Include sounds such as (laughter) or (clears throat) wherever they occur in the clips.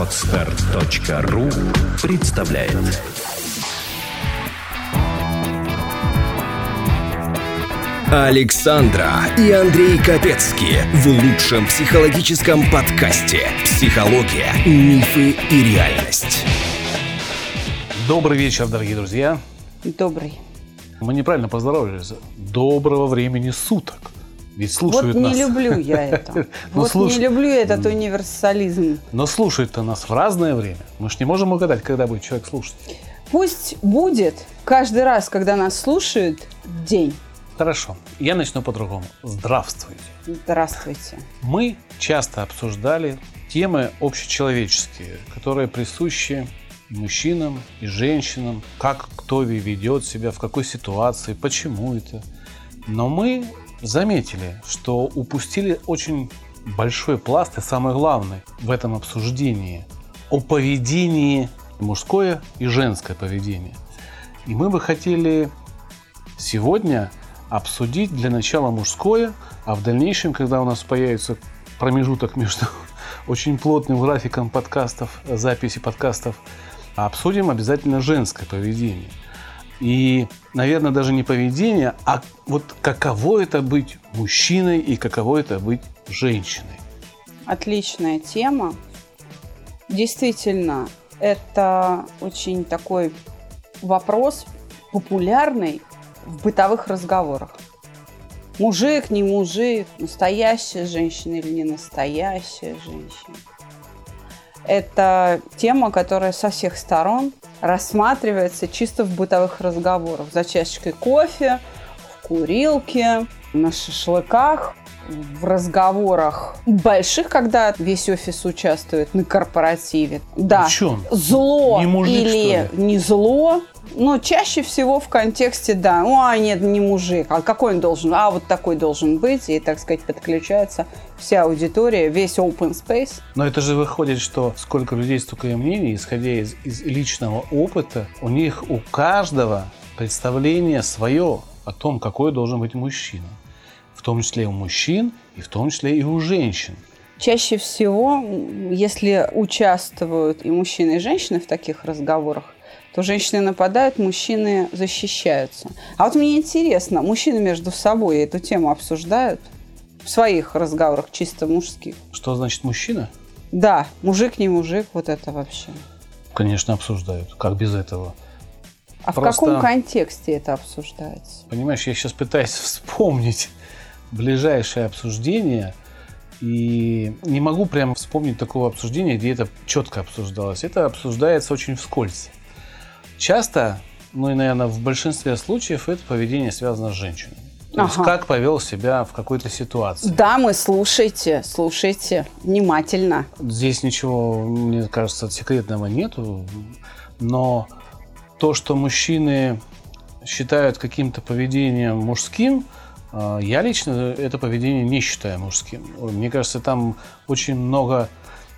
Отстар.ру представляет Александра и Андрей Капецки в лучшем психологическом подкасте «Психология, мифы и реальность». Добрый вечер, дорогие друзья. Добрый. Мы неправильно поздоровались. Доброго времени суток. Ведь слушают вот нас... не люблю я (laughs) это. Ну, Вот не люблю этот универсализм. Но слушают-то нас в разное время. Мы ж не можем угадать, когда будет человек слушать. Пусть будет каждый раз, когда нас слушают, день. Хорошо. Я начну по-другому. Здравствуйте. Здравствуйте. Мы часто обсуждали темы общечеловеческие, которые присущи мужчинам и женщинам, как кто ведет себя, в какой ситуации, почему это. Но мы заметили, что упустили очень большой пласт и самое главное в этом обсуждении о поведении мужское и женское поведение. И мы бы хотели сегодня обсудить для начала мужское, а в дальнейшем, когда у нас появится промежуток между (laughs) очень плотным графиком подкастов, записи подкастов, обсудим обязательно женское поведение. И, наверное, даже не поведение, а вот каково это быть мужчиной и каково это быть женщиной. Отличная тема. Действительно, это очень такой вопрос популярный в бытовых разговорах. Мужик, не мужик, настоящая женщина или не настоящая женщина. Это тема, которая со всех сторон рассматривается чисто в бытовых разговорах. За чашечкой кофе, в курилке, на шашлыках, в разговорах больших, когда весь офис участвует на корпоративе. Да, В чём? зло Не мужик, или не зло, но чаще всего в контексте, да, ну, а нет, не мужик, а какой он должен, а вот такой должен быть, и, так сказать, подключается вся аудитория, весь open space. Но это же выходит, что сколько людей, столько и мнений, исходя из, из личного опыта, у них у каждого представление свое о том, какой должен быть мужчина. В том числе у мужчин и в том числе и у женщин. Чаще всего, если участвуют и мужчины, и женщины в таких разговорах, то женщины нападают, мужчины защищаются. А вот мне интересно, мужчины между собой эту тему обсуждают в своих разговорах чисто мужских? Что значит мужчина? Да, мужик не мужик, вот это вообще. Конечно, обсуждают. Как без этого? А в Просто- каком контексте это обсуждается? Понимаешь, я сейчас пытаюсь (laughs) вспомнить ближайшее обсуждение, и не могу прям вспомнить такого обсуждения, где это четко обсуждалось. Это обсуждается очень вскользь. Часто, ну и, наверное, в большинстве случаев это поведение связано с женщиной. То есть Ага. как повел себя в какой-то ситуации. Дамы, слушайте, слушайте внимательно. Здесь ничего, мне кажется, секретного нету, но то, что мужчины считают каким-то поведением мужским, я лично это поведение не считаю мужским. Мне кажется, там очень много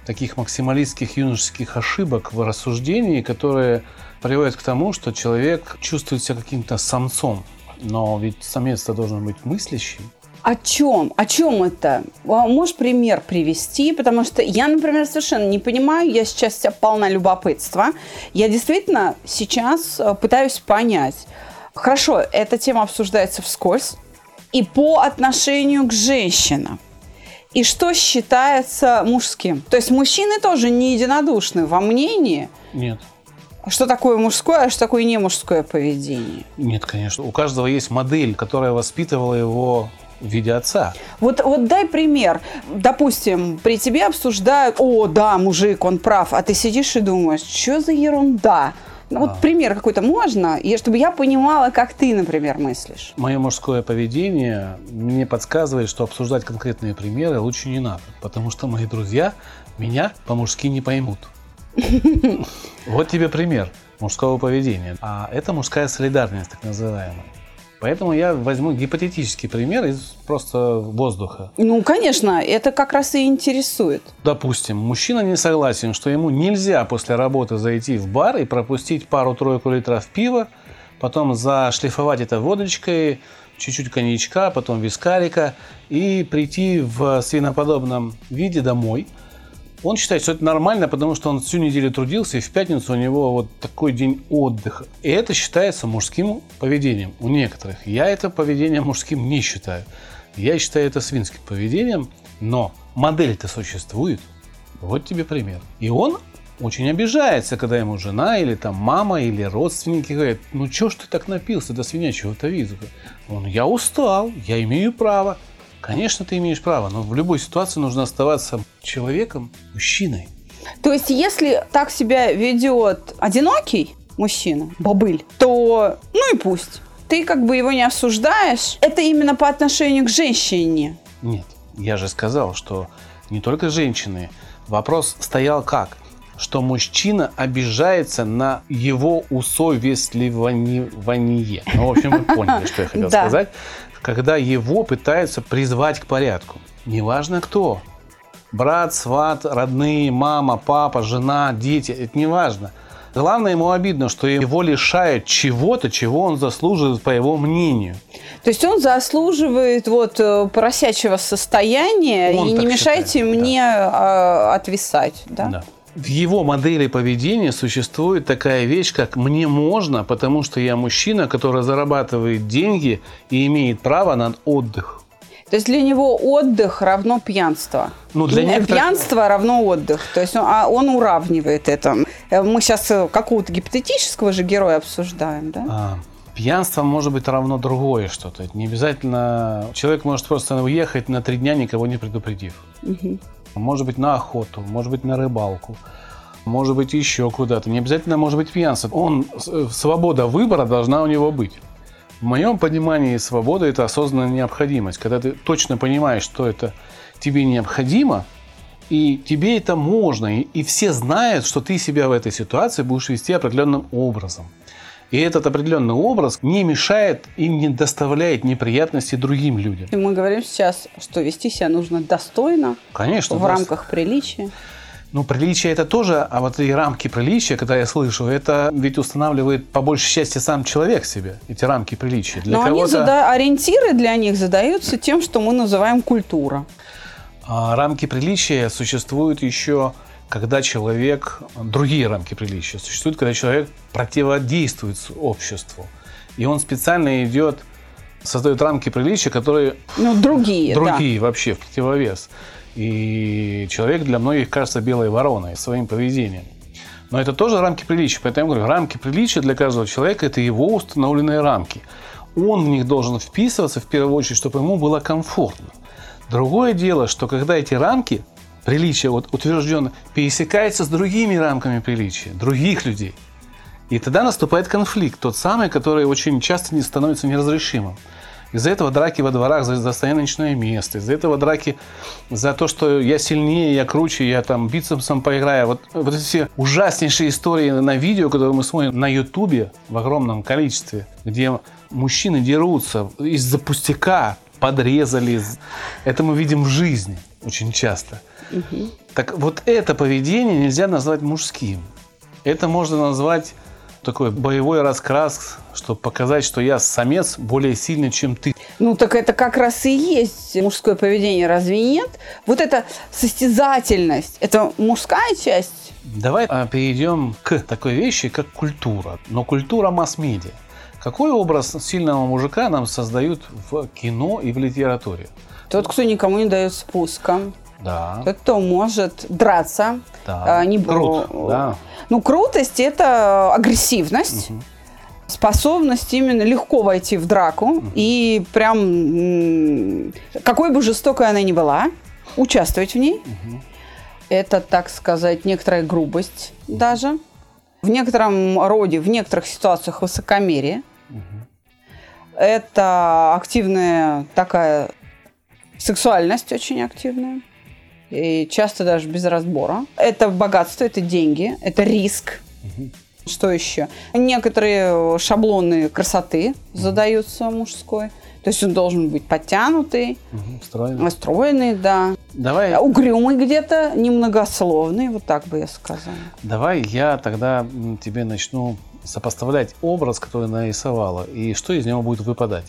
таких максималистских юношеских ошибок в рассуждении, которые приводят к тому, что человек чувствует себя каким-то самцом. Но ведь самец-то должен быть мыслящий. О чем? О чем это? А Можешь пример привести? Потому что я, например, совершенно не понимаю. Я сейчас вся полна любопытства. Я действительно сейчас э, пытаюсь понять. Хорошо, эта тема обсуждается вскользь и по отношению к женщинам. И что считается мужским? То есть мужчины тоже не единодушны во мнении, Нет. что такое мужское, а что такое не мужское поведение. Нет, конечно. У каждого есть модель, которая воспитывала его в виде отца. Вот, вот дай пример. Допустим, при тебе обсуждают, о, да, мужик, он прав, а ты сидишь и думаешь, что за ерунда? Ну, вот А. пример какой-то можно, и чтобы я понимала, как ты, например, мыслишь. Мое мужское поведение мне подсказывает, что обсуждать конкретные примеры лучше не надо, потому что мои друзья меня по-мужски не поймут. (laughs) Вот тебе пример мужского поведения. А это мужская солидарность, так называемая. Поэтому я возьму гипотетический пример из просто воздуха. Ну, конечно, это как раз и интересует. Допустим, мужчина не согласен, что ему нельзя после работы зайти в бар и пропустить пару-тройку литров пива, потом зашлифовать это водочкой, чуть-чуть коньячка, потом вискарика и прийти в свиноподобном виде домой, Он считает, что это нормально, потому что он всю неделю трудился, и в пятницу у него вот такой день отдыха. И это считается мужским поведением у некоторых. Я это поведение мужским не считаю. Я считаю это свинским поведением, но модель-то существует. Вот тебе пример. И он очень обижается, когда ему жена или там мама или родственники говорят, ну что ж ты так напился до свинячьего-то визга? Он, я устал, я имею право. Конечно, ты имеешь право, но в любой ситуации нужно оставаться человеком, мужчиной. То есть, если так себя ведет одинокий мужчина, бобыль, то ну и пусть. Ты как бы его не осуждаешь. Это именно по отношению к женщине. Нет, я же сказал, что не только женщины. Вопрос стоял как? Что мужчина обижается на его усовестливание. Ну, в общем, вы поняли, что я хотел Да. сказать. Когда его пытаются призвать к порядку. Неважно кто. Брат, сват, родные, мама, папа, жена, дети. Это не важно. Главное, ему обидно, что его лишают чего-то, чего он заслуживает, по его мнению. То есть он заслуживает вот э, поросячьего состояния, Он и не мешайте считает, да. мне э, отвисать, да? Да. В его модели поведения существует такая вещь, как «мне можно, потому что я мужчина, который зарабатывает деньги и имеет право на отдых». То есть для него отдых равно пьянство. Ну, для некоторых- Пьянство равно отдых. То есть он, а он уравнивает это. Э, Мы сейчас какого-то гипотетического же героя обсуждаем, да? А, пьянство может быть равно другое что-то. Не обязательно... Человек может просто уехать на три дня, никого не предупредив. Может быть, на охоту, может быть, на рыбалку. Может быть, еще куда-то. Не обязательно может быть пьянство. Он, с- свобода выбора должна у него быть. В моем понимании свобода – это осознанная необходимость. Когда ты точно понимаешь, что это тебе необходимо, и тебе это можно, и, и все знают, что ты себя в этой ситуации будешь вести определенным образом. И этот определенный образ не мешает и не доставляет неприятностей другим людям. И мы говорим сейчас, что вести себя нужно достойно, Конечно, в да. рамках приличия. Ну, приличие это тоже, а вот и рамки приличия, когда я слышу, это ведь устанавливает по большей части сам человек себе, эти рамки приличия. Для Но они зада- ориентиры для них задаются тем, что мы называем культура. а, рамки приличия существуют еще, когда человек, другие рамки приличия существуют, когда человек противодействует обществу. И он специально идет, создает рамки приличия, которые Ну, другие, да. другие вообще в противовес. И человек для многих кажется белой вороной своим поведением. Но это тоже рамки приличия. Поэтому я говорю, рамки приличия для каждого человека – это его установленные рамки. Он в них должен вписываться в первую очередь, чтобы ему было комфортно. Другое дело, что когда эти рамки приличия вот, утвержденно пересекаются с другими рамками приличия, других людей, и тогда наступает конфликт, тот самый, который очень часто не становится неразрешимым. Из-за этого драки во дворах за застояночное место, из-за этого драки за то, что я сильнее, я круче, я там бицепсом поиграю. Вот, вот эти все ужаснейшие истории на видео, которые мы смотрим на Ютубе в огромном количестве, где мужчины дерутся из-за пустяка, подрезали. Это мы видим в жизни очень часто. Так вот это поведение нельзя назвать мужским. Это можно назвать такой боевой раскрас, чтобы показать, что я самец более сильный, чем ты. Ну, так это как раз и есть мужское поведение, разве нет? Вот эта состязательность, это мужская часть? Давай а, перейдем к такой вещи, как культура. Но культура масс-медиа. Какой образ сильного мужика нам создают в кино и в литературе? Тот, кто никому не дает спуска. Да. Тот, кто может драться. Да. а, не Крут, да. Ну, крутость – это агрессивность. Способность именно легко войти в драку и прям, какой бы жестокой она ни была, участвовать в ней. Это, так сказать, некоторая грубость даже. В некотором роде, в некоторых ситуациях высокомерие. Это активная такая сексуальность очень активная. И часто даже без разбора. Это богатство, это деньги, это риск. Что еще? Некоторые шаблоны красоты задаются мужской. То есть он должен быть подтянутый, Мгм, Стройно. стройный, да. Давай, Угрюмый где-то, немногословный, вот так бы я сказала. давай я тогда тебе начну сопоставлять образ, который нарисовала, и что из него будет выпадать.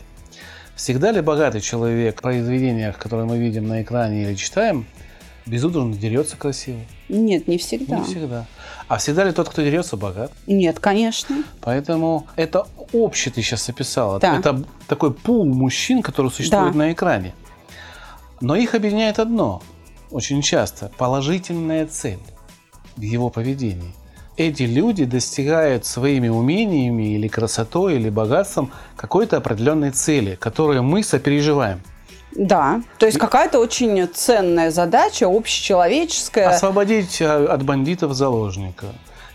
Всегда ли богатый человек в произведениях, которые мы видим на экране или читаем, безудержно дерется красиво? Нет, не всегда. Не всегда. А всегда ли тот, кто дерется, богат? Нет, конечно. Поэтому это общее ты сейчас описала. Да. Это такой пул мужчин, который существует Да. на экране. Но их объединяет одно, очень часто, положительная цель в его поведении. Эти люди достигают своими умениями или красотой, или богатством какой-то определенной цели, которую мы сопереживаем. Да. То есть какая-то очень ценная задача, общечеловеческая. Освободить а, от бандитов заложника,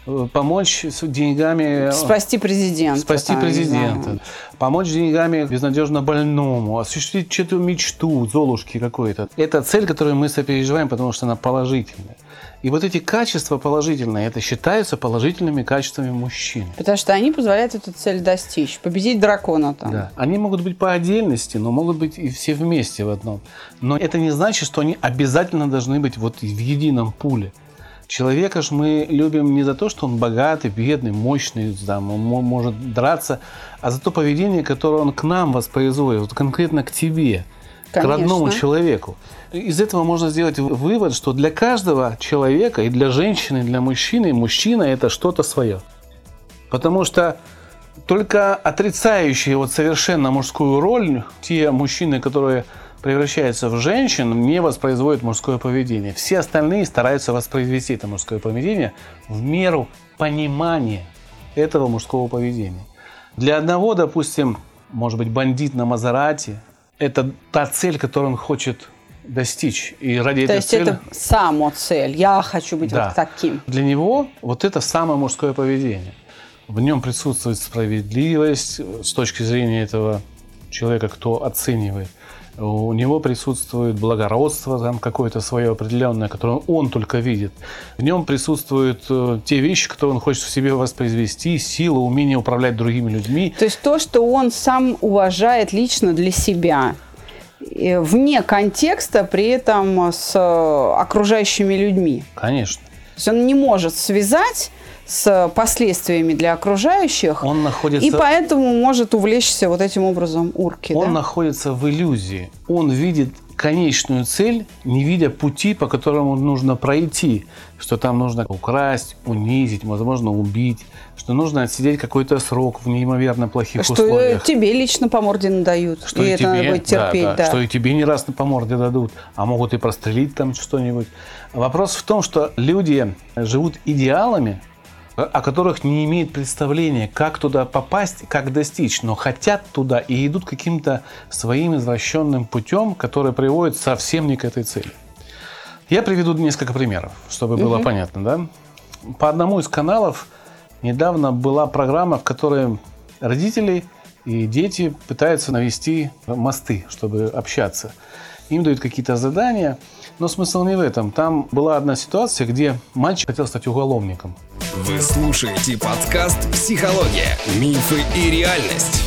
э, помочь с деньгами... э, Спасти президента. Спасти там, президента, помочь деньгами безнадежно больному, осуществить чью-то мечту, золушки какой-то. Это цель, которую мы сопереживаем, потому что она положительная. И вот эти качества положительные, это считаются положительными качествами мужчины. Потому что они позволяют эту цель достичь. Победить дракона там. Да. Они могут быть по отдельности, но могут быть и все вместе в одном. Но это не значит, что они обязательно должны быть вот в едином пуле. Человека ж мы любим не за то, что он богатый, бедный, мощный, там, он мо- может драться, а за то поведение, которое он к нам воспроизводит, вот конкретно к тебе, к родному Конечно. человеку. Из этого можно сделать вывод, что для каждого человека, и для женщины, и для мужчины, мужчина – это что-то свое. Потому что только отрицающие вот совершенно мужскую роль, те мужчины, которые превращаются в женщин, не воспроизводят мужское поведение. Все остальные стараются воспроизвести это мужское поведение в меру понимания этого мужского поведения. Для одного, допустим, может быть, бандит на Мазерате – это та цель, которую он хочет достичь. И ради То этой есть цели... это само цель. Я хочу быть Да. вот таким. Для него вот это самое мужское поведение. В нем присутствует справедливость с точки зрения этого человека, кто оценивает. У него присутствует благородство там какое-то свое определенное, которое он только видит. В нем присутствуют э, те вещи, которые он хочет в себе воспроизвести, сила, умение управлять другими людьми. То есть то, что он сам уважает лично для себя. Вне контекста, при этом с э, окружающими людьми. Конечно. То есть он не может связать с последствиями для окружающих, Он находится... и поэтому может увлечься вот этим образом урки. Он да? находится в иллюзии. Он видит конечную цель, не видя пути, по которому нужно пройти. Что там нужно украсть, унизить, возможно, убить. Что нужно отсидеть какой-то срок в неимоверно плохих Что условиях. тебе лично по морде надают. Что и, и это тебе, надо будет терпеть, да, да. да, Что и тебе не раз по морде дадут, а могут и прострелить там что-нибудь. Вопрос в том, что люди живут идеалами, о которых не имеют представления, как туда попасть, как достичь, но хотят туда и идут каким-то своим извращенным путем, который приводит совсем не к этой цели. Я приведу несколько примеров, чтобы было понятно, да? По одному из каналов недавно была программа, в которой родители и дети пытаются навести мосты, чтобы общаться. Им дают какие-то задания, но смысл не в этом. Там была одна ситуация, где мальчик хотел стать уголовником. Вы слушаете подкаст «Психология. Мифы и реальность».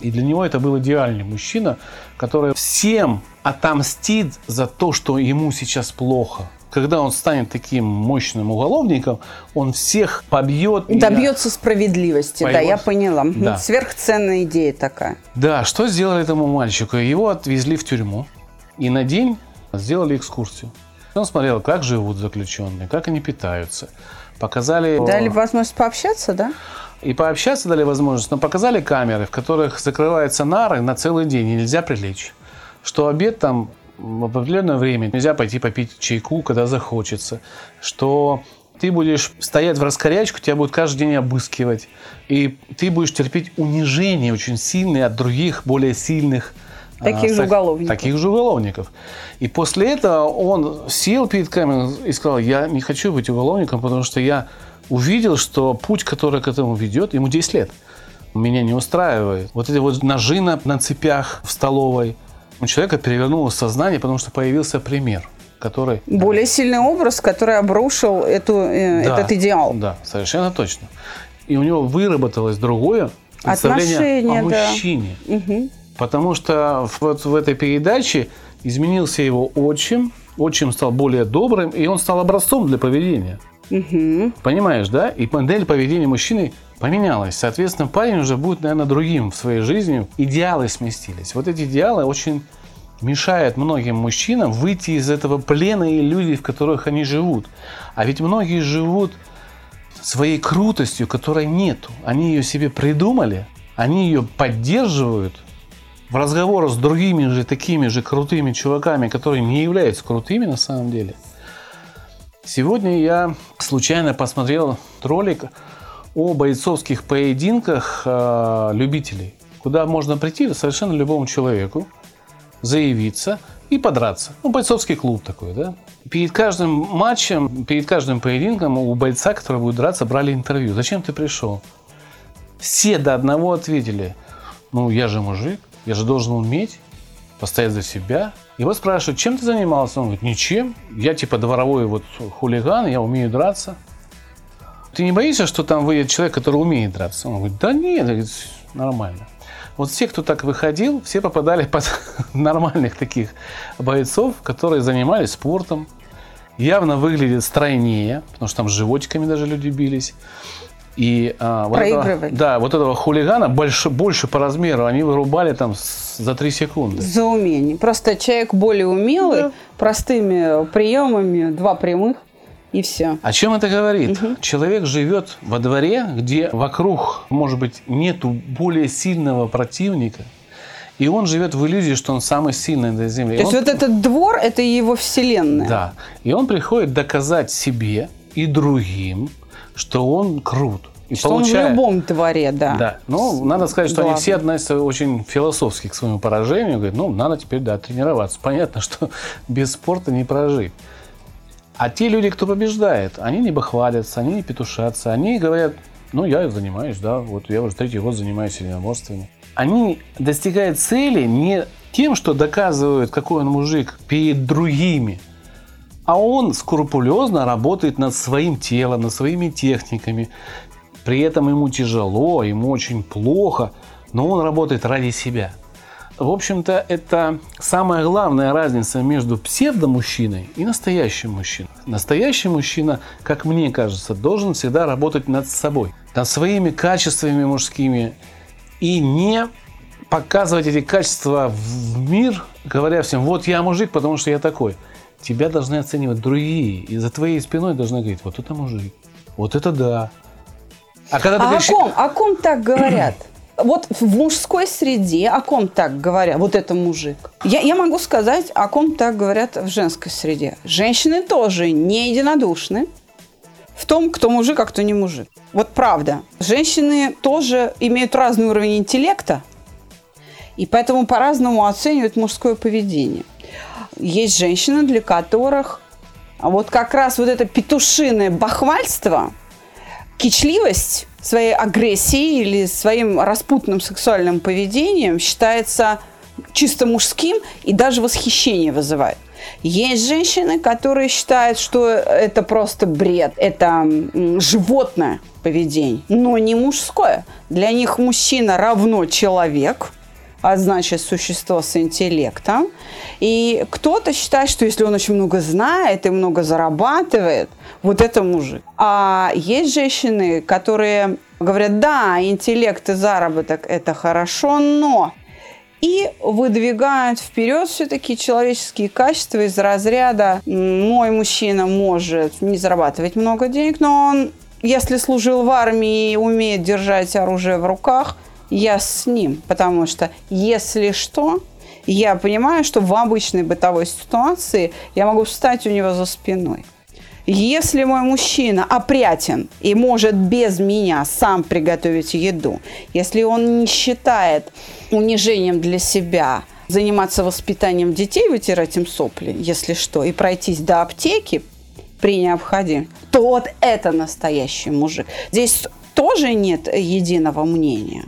И для него это был идеальный мужчина, который всем отомстит за то, что ему сейчас плохо. Когда он станет таким мощным уголовником, он всех побьет. и- Добьется справедливости, да, я поняла. Да. Сверхценная идея такая. Да, что сделали этому мальчику? Его отвезли в тюрьму и на день сделали экскурсию. Он смотрел, как живут заключенные, как они питаются. Показали... Дали возможность пообщаться, да? И пообщаться дали возможность, но показали камеры, в которых закрываются нары на целый день, и нельзя прилечь. Что обед там в определенное время нельзя пойти попить чайку, когда захочется. Что ты будешь стоять в раскорячку, тебя будут каждый день обыскивать. И ты будешь терпеть унижение очень сильное от других, более сильных а, Таких же со- уголовников. Таких же уголовников. И после этого он сел перед камерой и сказал, я не хочу быть уголовником, потому что я увидел, что путь, который к этому ведет, ему 10 лет. Меня не устраивает. Вот эти вот ножи на, на цепях в столовой. У человека перевернулось сознание, потому что появился пример, который... Более сильный образ, который обрушил эту, э, Да, этот идеал. Да, совершенно точно. И у него выработалось другое представление Отношение, о да. мужчине. Потому что вот в этой передаче изменился его отчим, отчим стал более добрым, и он стал образцом для поведения. Мгм. Понимаешь, да? И модель поведения мужчины поменялась. Соответственно, парень уже будет, наверное, другим в своей жизни. Идеалы сместились. Вот эти идеалы очень мешает многим мужчинам выйти из этого плена иллюзий, в которых они живут. А ведь многие живут своей крутостью, которой нету. Они ее себе придумали, они ее поддерживают в разговорах с другими же такими же крутыми чуваками, которые не являются крутыми на самом деле. Сегодня я случайно посмотрел ролик о бойцовских поединках э, любителей, куда можно прийти совершенно любому человеку, заявиться и подраться. Ну, бойцовский клуб такой, да. Перед каждым матчем, перед каждым поединком у бойца, который будет драться, брали интервью. Зачем ты пришел? Все до одного ответили, ну, я же мужик, я же должен уметь постоять за себя. Его спрашивают, чем ты занимался? Он говорит, ничем. Я типа дворовой вот хулиган, я умею драться. Ты не боишься, что там выйдет человек, который умеет драться? Он говорит, да нет, говорит, нормально. Вот все, кто так выходил, все попадали под (laughs) нормальных таких бойцов, которые занимались спортом, явно выглядят стройнее, потому что там животиками даже люди бились. И а, вот этого, да, вот этого хулигана больше, больше по размеру они вырубали там с, за три секунды. За умение. Просто человек более умелый, да. простыми приемами, два прямых и все. О чем это говорит? Угу. Человек живет во дворе, где вокруг, может быть, нету более сильного противника, и он живет в иллюзии, что он самый сильный на земле. То есть он... вот этот двор – это его вселенная. Да. И он приходит доказать себе и другим, что он крут. И что получает... он в любом дворе, да. Да. Ну, надо сказать, что Главное. они все относятся очень философски к своему поражению. Говорят, ну, надо теперь, да, тренироваться. Понятно, (laughs) что без спорта не прожить. А те люди, кто побеждает, они не бахвалятся, они не петушатся, они говорят, ну, я занимаюсь, да, вот я уже третий год занимаюсь единоборствами. Они достигают цели не тем, что доказывают, какой он мужик перед другими, а он скрупулезно работает над своим телом, над своими техниками. При этом ему тяжело, ему очень плохо, но он работает ради себя – в общем-то, это самая главная разница между псевдомужчиной и настоящим мужчиной. Настоящий мужчина, как мне кажется, должен всегда работать над собой, над своими качествами мужскими и не показывать эти качества в мир, говоря всем, вот я мужик, потому что я такой. Тебя должны оценивать другие, и за твоей спиной должны говорить, вот это мужик, вот это да. А, когда а говоришь... о, ком, о ком так говорят? (clears throat) вот в мужской среде, о ком так говорят, вот это мужик. Я, я могу сказать, о ком так говорят в женской среде. Женщины тоже не единодушны в том, кто мужик, а кто не мужик. Вот правда. Женщины тоже имеют разный уровень интеллекта, и поэтому по-разному оценивают мужское поведение. Есть женщины, для которых вот как раз вот это петушиное бахвальство, кичливость своей агрессией или своим распутным сексуальным поведением считается чисто мужским и даже восхищение вызывает. Есть женщины, которые считают, что это просто бред, это животное поведение, но не мужское. Для них мужчина равно человек – а значит существо с интеллектом. И кто-то считает, что если он очень много знает и много зарабатывает, вот это мужик. А есть женщины, которые говорят, да, интеллект и заработок – это хорошо, но и выдвигают вперед все-таки человеческие качества из разряда «мой мужчина может не зарабатывать много денег, но он, если служил в армии и умеет держать оружие в руках – я с ним, потому что если что, я понимаю, что в обычной бытовой ситуации я могу встать у него за спиной. Если мой мужчина опрятен и может без меня сам приготовить еду, если он не считает унижением для себя заниматься воспитанием детей, вытирать им сопли, если что, и пройтись до аптеки при необходимости, то вот это настоящий мужик. Здесь тоже нет единого мнения.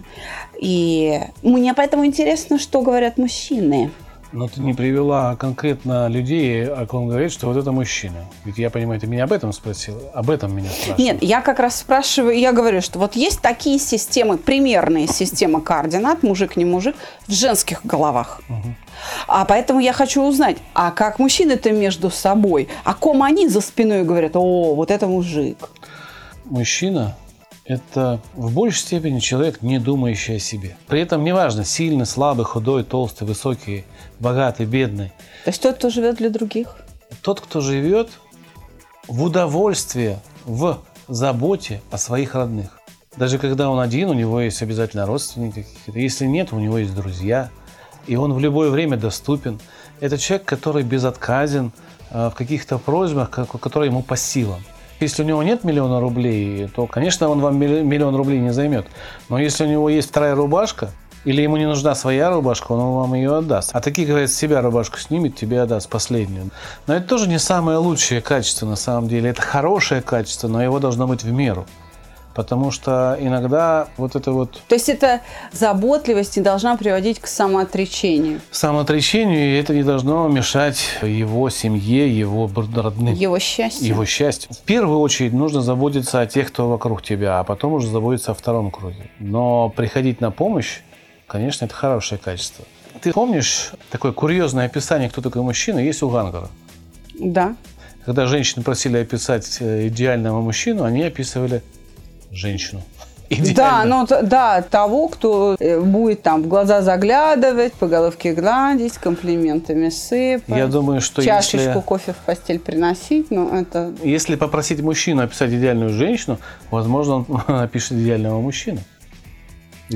И мне поэтому интересно, что говорят мужчины. Но ты не привела конкретно людей, о ком говорит, что вот это мужчина. Ведь я понимаю, ты меня об этом спросил, об этом меня спрашиваешь. Нет, я как раз спрашиваю, я говорю, что вот есть такие системы, примерные системы координат, мужик, не мужик, в женских головах. Угу. А поэтому я хочу узнать, а как мужчины-то между собой, о ком они за спиной говорят, о, вот это мужик. Мужчина это в большей степени человек, не думающий о себе. При этом неважно, сильный, слабый, худой, толстый, высокий, богатый, бедный. То есть тот, кто живет для других? Тот, кто живет в удовольствии, в заботе о своих родных. Даже когда он один, у него есть обязательно родственники какие-то. Если нет, у него есть друзья. И он в любое время доступен. Это человек, который безотказен э, в каких-то просьбах, которые ему по силам. Если у него нет миллиона рублей, то, конечно, он вам миллион рублей не займет. Но если у него есть вторая рубашка, или ему не нужна своя рубашка, он вам ее отдаст. А такие, говорят, себя рубашку снимет, тебе отдаст последнюю. Но это тоже не самое лучшее качество на самом деле. Это хорошее качество, но его должно быть в меру. Потому что иногда вот это вот... То есть эта заботливость не должна приводить к самоотречению? Самоотречению, и это не должно мешать его семье, его родным. Его счастью? Его счастью. В первую очередь нужно заботиться о тех, кто вокруг тебя, а потом уже заботиться о втором круге. Но приходить на помощь, конечно, это хорошее качество. Ты помнишь такое курьезное описание, кто такой мужчина, есть у Гангара? Да. Когда женщины просили описать э, идеального мужчину, они описывали женщину. Идеально. Да, ну да, того, кто э, будет там в глаза заглядывать, по головке гладить, комплиментами сыпать. Я думаю, что чашечку если... кофе в постель приносить, ну это. Если попросить мужчину описать идеальную женщину, возможно, он (laughs) напишет идеального мужчину.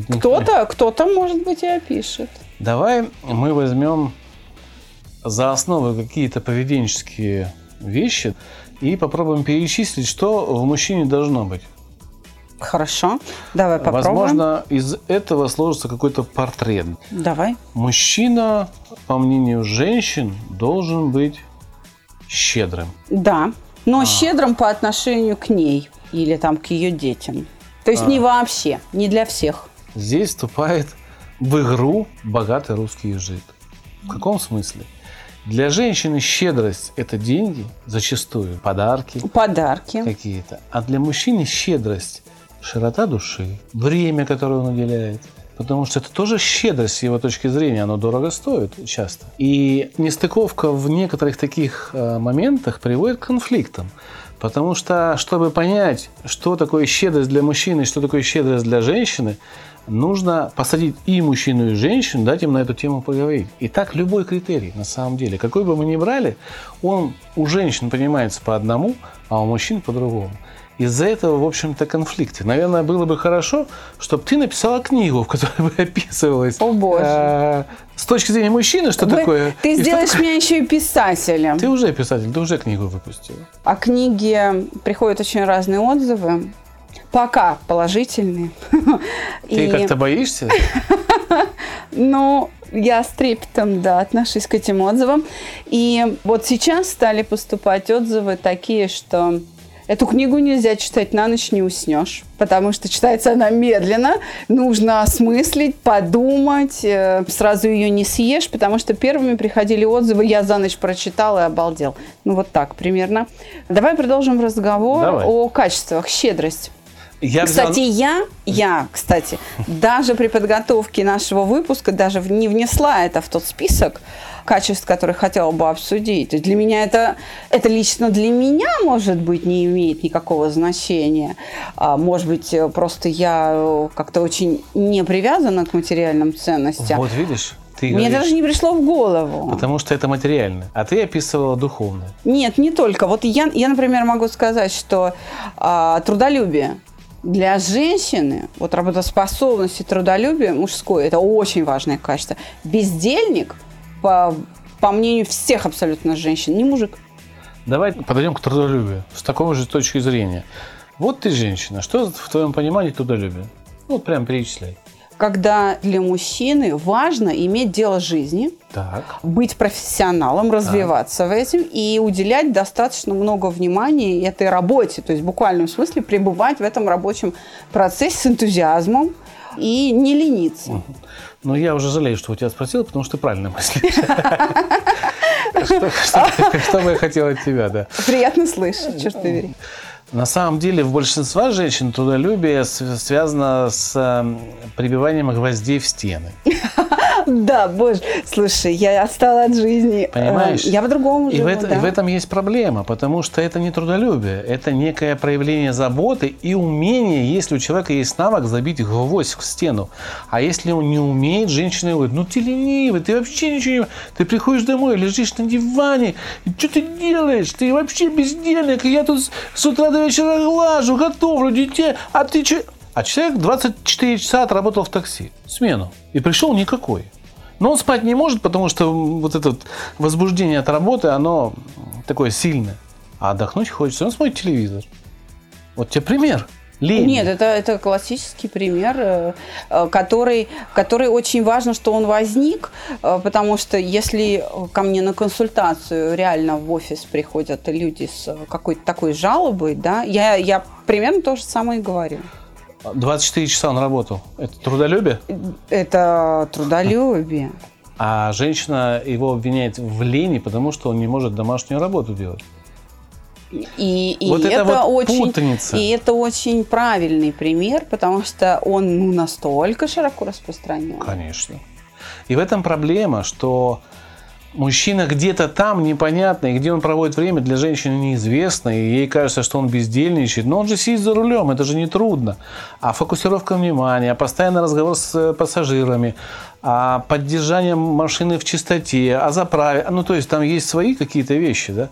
Кто-то, кто-то, может быть, и опишет. Давай мы возьмем за основу какие-то поведенческие вещи и попробуем перечислить, что в мужчине должно быть. Хорошо, давай попробуем. Возможно, из этого сложится какой-то портрет. Давай. Мужчина, по мнению женщин, должен быть щедрым. Да, но а. щедрым по отношению к ней или там к ее детям. То есть а. не вообще, не для всех. Здесь вступает в игру богатый русский язык. В каком смысле? Для женщины щедрость – это деньги, зачастую подарки. Подарки. Какие-то. А для мужчины щедрость широта души, время, которое он уделяет. Потому что это тоже щедрость с его точки зрения, оно дорого стоит часто. И нестыковка в некоторых таких э, моментах приводит к конфликтам. Потому что, чтобы понять, что такое щедрость для мужчины что такое щедрость для женщины, нужно посадить и мужчину, и женщину, дать им на эту тему поговорить. И так любой критерий, на самом деле, какой бы мы ни брали, он у женщин понимается по одному, а у мужчин по другому. Из-за этого, в общем-то, конфликты. Наверное, было бы хорошо, чтобы ты написала книгу, в которой бы описывалось... О, боже. Э, с точки зрения мужчины, что Вы, такое... Ты сделаешь такое... меня еще и писателем. Ты уже писатель, ты уже книгу выпустила. О книге приходят очень разные отзывы. Пока положительные. (laughs) Ты и... как-то боишься? (laughs) Ну, я с трепетом, да, отношусь к этим отзывам. И вот сейчас стали поступать отзывы такие, что Эту книгу нельзя читать на ночь, не уснешь, потому что читается она медленно, нужно осмыслить, подумать, э, сразу ее не съешь, потому что первыми приходили отзывы, я за ночь прочитал и обалдел. Ну вот так примерно. Давай продолжим разговор Давай. о качествах, щедрость. Я кстати, взял... я, я, кстати, даже при подготовке нашего выпуска даже не внесла это в тот список, качеств, которые хотела бы обсудить. То есть для меня это, это лично для меня, может быть, не имеет никакого значения. А, может быть, просто я э, как-то очень не привязана к материальным ценностям. Вот видишь? Ты Мне говоришь, даже не пришло в голову. Потому что это материально. А ты описывала духовное. Нет, не только. Вот я, я например, могу сказать, что а, трудолюбие для женщины, вот работоспособность и трудолюбие мужское, это очень важное качество. Бездельник по, по мнению всех абсолютно женщин, не мужик. Давай подойдем к трудолюбию с такой же точки зрения. Вот ты женщина, что в твоем понимании трудолюбие? Ну, прям перечисляй. Когда для мужчины важно иметь дело жизни, так. быть профессионалом, развиваться так. в этом и уделять достаточно много внимания этой работе, то есть в буквальном смысле пребывать в этом рабочем процессе с энтузиазмом и не лениться. Ну, я уже жалею, что у тебя спросил, потому что ты правильно мыслишь. Что бы я хотела от тебя, да. Приятно слышать, черт побери. На самом деле, в большинстве женщин трудолюбие связано с эм, прибиванием гвоздей в стены. (laughs) Да, боже, слушай, я отстала от жизни. Понимаешь? Э, Я по-другому И живу, в, это- да. и в этом есть проблема, потому что это не трудолюбие, это некое проявление заботы и умение, если у человека есть навык забить гвоздь в стену. А если он не умеет, женщина говорит, ну ты ленивый, ты вообще ничего не... Ты приходишь домой, лежишь на диване, и что ты делаешь? Ты вообще бездельник, и я тут с- с утра до вечера глажу, готовлю детей, а ты что... А человек 24 часа отработал в такси, смену, и пришел никакой. Но он спать не может, потому что вот это возбуждение от работы, оно такое сильное. А отдохнуть хочется. Он смотрит телевизор. Вот тебе пример. Лень. Нет, это, это классический пример, э, э, который, который очень важно, что он возник, э, потому что если ко мне на консультацию реально в офис приходят люди с какой-то такой жалобой, да, я, я примерно то же самое и говорю. 24 часа он работал. Это трудолюбие. Это трудолюбие. А женщина его обвиняет в лени, потому что он не может домашнюю работу делать. И, и Вот это это, вот очень, путаница. и это очень правильный пример, потому что он ну, настолько широко распространен. Конечно. И в этом проблема, что мужчина где-то там непонятно, и где он проводит время, для женщины неизвестно, и ей кажется, что он бездельничает, но он же сидит за рулем, это же не трудно. А фокусировка внимания, а постоянный разговор с э, пассажирами, а поддержание машины в чистоте, а заправе, ну то есть там есть свои какие-то вещи, да?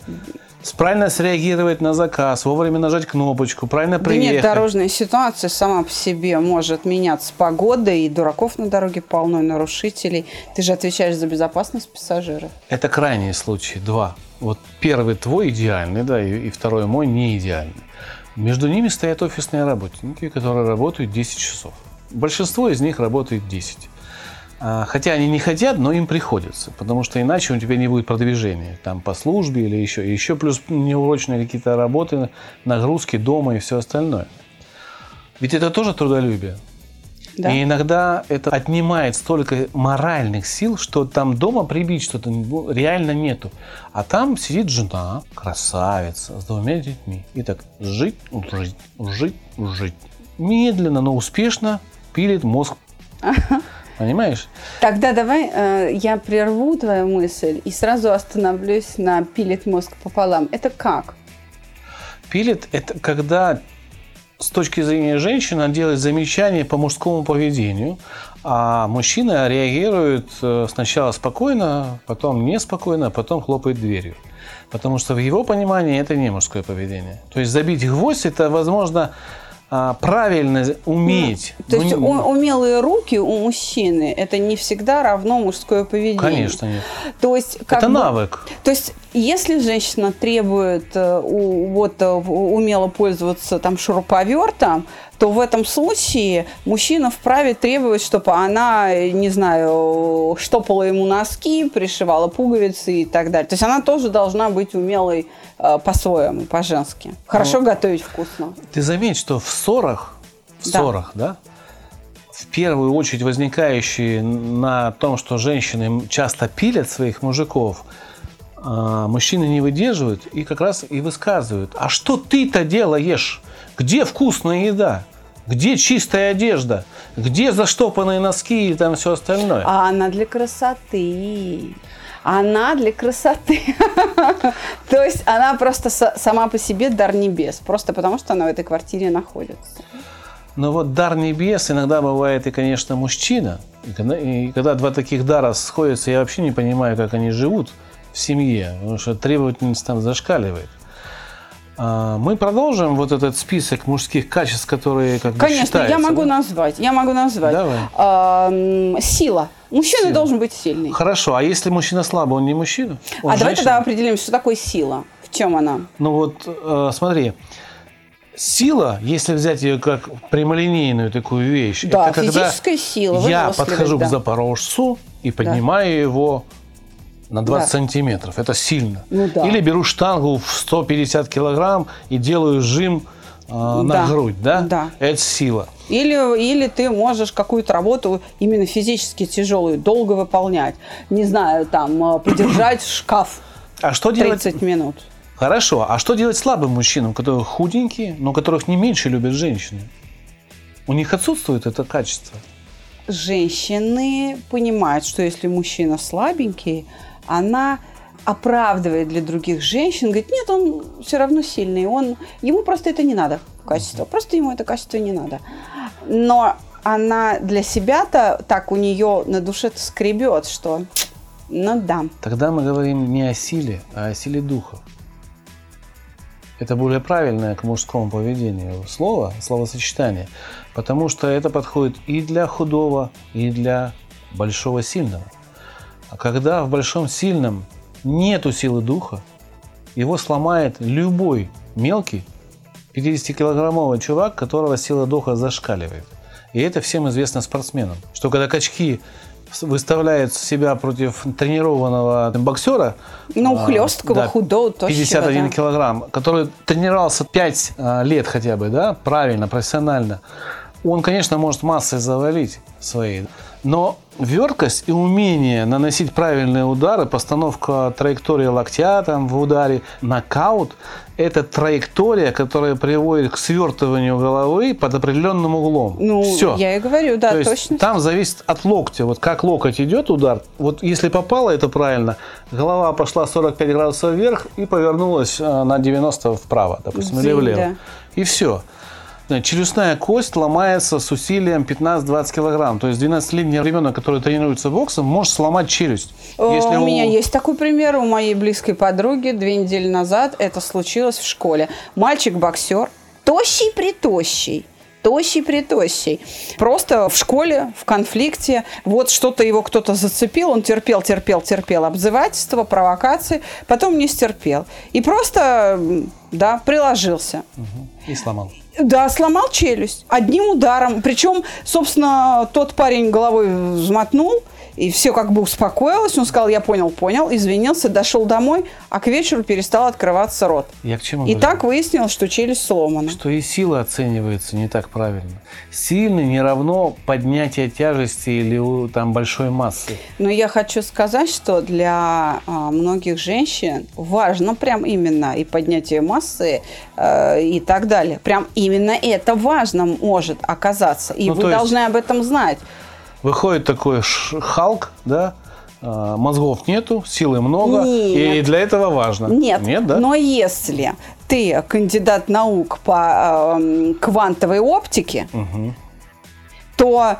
Правильно среагировать на заказ, вовремя нажать кнопочку, правильно Да приехать. нет, дорожная ситуация сама по себе может меняться с погодой, и дураков на дороге полно, и нарушителей. Ты же отвечаешь за безопасность пассажиров. Это крайние случаи, два. Вот первый твой идеальный, да, и, и второй мой не идеальный. Между ними стоят офисные работники, которые работают 10 часов. Большинство из них работает 10. А, Хотя они не хотят, но им приходится, потому что иначе у тебя не будет продвижения там по службе или еще. Еще плюс неурочные какие-то работы, нагрузки дома и все остальное. Ведь это тоже трудолюбие. Да? И иногда это отнимает столько моральных сил, что там дома прибить что-то ну, реально нету. А там сидит жена, красавица, с двумя детьми. И так жить, жить, жить, жить. Медленно, но успешно пилит мозг. Понимаешь? Тогда давай э, я прерву твою мысль и сразу остановлюсь на пилит мозг пополам. Это как? Пилит – это когда с точки зрения женщины она делает замечания по мужскому поведению, а мужчина реагирует э, сначала спокойно, потом неспокойно, а потом хлопает дверью. Потому что в его понимании это не мужское поведение. То есть забить гвоздь – это, возможно, а, правильно уметь. То есть Ну, у- умелые руки у мужчины это не всегда равно мужское поведение. Конечно, нет. То есть как Это бы- навык. То есть, если женщина требует э, у- вот, э, умело пользоваться там шуруповертом, то в этом случае мужчина вправе требовать, чтобы она, не знаю, штопала ему носки, пришивала пуговицы и так далее. То есть она тоже должна быть умелой э, по-своему, по-женски. Хорошо Ну, готовить вкусно. Ты заметь, что в ссорах, в Да. ссорах, да, в первую очередь возникающие на том, что женщины часто пилят своих мужиков, а, мужчины не выдерживают и как раз и высказывают. А что ты-то делаешь? Где вкусная еда? Где чистая одежда? Где заштопанные носки и там все остальное? А она для красоты. Она для красоты. (laughs) То есть она просто сама по себе дар небес. Просто потому, что она в этой квартире находится. Но вот дар небес иногда бывает и, конечно, мужчина. И когда, и когда два таких дара сходятся, я вообще не понимаю, как они живут в семье, потому что требовательность там зашкаливает. А, Мы продолжим вот этот список мужских качеств, которые как бы Конечно, я считаются, могу да? назвать. Я могу назвать. Давай. А, сила. Мужчина Сила. должен быть сильный. Хорошо, а если мужчина слабый, он не мужчина? Он а давай женщина? тогда определим, что такое сила. В чем она? Ну вот, э, смотри, сила, если взять ее как прямолинейную такую вещь, Да, это когда физическая сила, я подхожу да. к запорожцу и поднимаю его на 20 Да. сантиметров. Это сильно. Ну да. Или беру штангу в 150 килограмм и делаю жим э, на Да. грудь, да? Да. Это сила. Или, или ты можешь какую-то работу именно физически тяжелую долго выполнять. Не знаю, там, э, подержать шкаф А что делать? 30 минут. Хорошо. А что делать слабым мужчинам, которые худенькие, но которых не меньше любят женщины? У них отсутствует это качество. женщины понимают, что если мужчина слабенький, она оправдывает для других женщин, говорит, нет, он все равно сильный, он, ему просто это не надо, качество, просто ему это качество не надо. Но она для себя-то так у нее на душе-то скребет, что ну да. Тогда мы говорим не о силе, а о силе духа. Это более правильное к мужскому поведению слово, словосочетание, потому что это подходит и для худого, и для большого сильного. А когда в большом сильном нету силы духа, его сломает любой мелкий 50-килограммовый чувак, которого сила духа зашкаливает. И это всем известно спортсменам, что когда качки выставляет себя против тренированного боксера. Ну, хлесткого, да, худого, тощего. 51 да. килограмм, который тренировался 5 а, лет хотя бы, да, правильно, профессионально. Он, конечно, может массой завалить своей. Но верткость и умение наносить правильные удары, постановка траектории локтя там в ударе, нокаут – это траектория, которая приводит к свертыванию головы под определенным углом. Ну, Все. я и говорю, да, То есть точно. Там зависит от локтя. Вот как локоть идет удар, вот если попало это правильно, голова пошла 45 градусов вверх и повернулась э, на 90 вправо, допустим, или влево. Да. И все челюстная кость ломается с усилием 15-20 килограмм. То есть 12-летний ребенок, который тренируется боксом, может сломать челюсть. Если у, у меня есть такой пример. У моей близкой подруги две недели назад это случилось в школе. Мальчик-боксер, тощий-притощий, тощий-притощий. Просто в школе, в конфликте, вот что-то его кто-то зацепил, он терпел, терпел, терпел обзывательства, провокации, потом не стерпел. И просто, да, приложился. И сломал. Да, сломал челюсть одним ударом. Причем, собственно, тот парень головой взмотнул, и все как бы успокоилось. Он сказал, я понял, понял, извинился, дошел домой, а к вечеру перестал открываться рот. Я к чему и говорю? так выяснилось, что челюсть сломана. Что и сила оценивается не так правильно. Сильный не равно поднятие тяжести или там большой массы. Но я хочу сказать, что для а, многих женщин важно прям именно и поднятие массы э, и так далее. Прям именно это важно может оказаться. И ну, вы должны есть... об этом знать. Выходит такой Халк, да, а, мозгов нету, силы много, Нет. и для этого важно. Нет, Нет да? но если ты кандидат наук по э, квантовой оптике, угу. то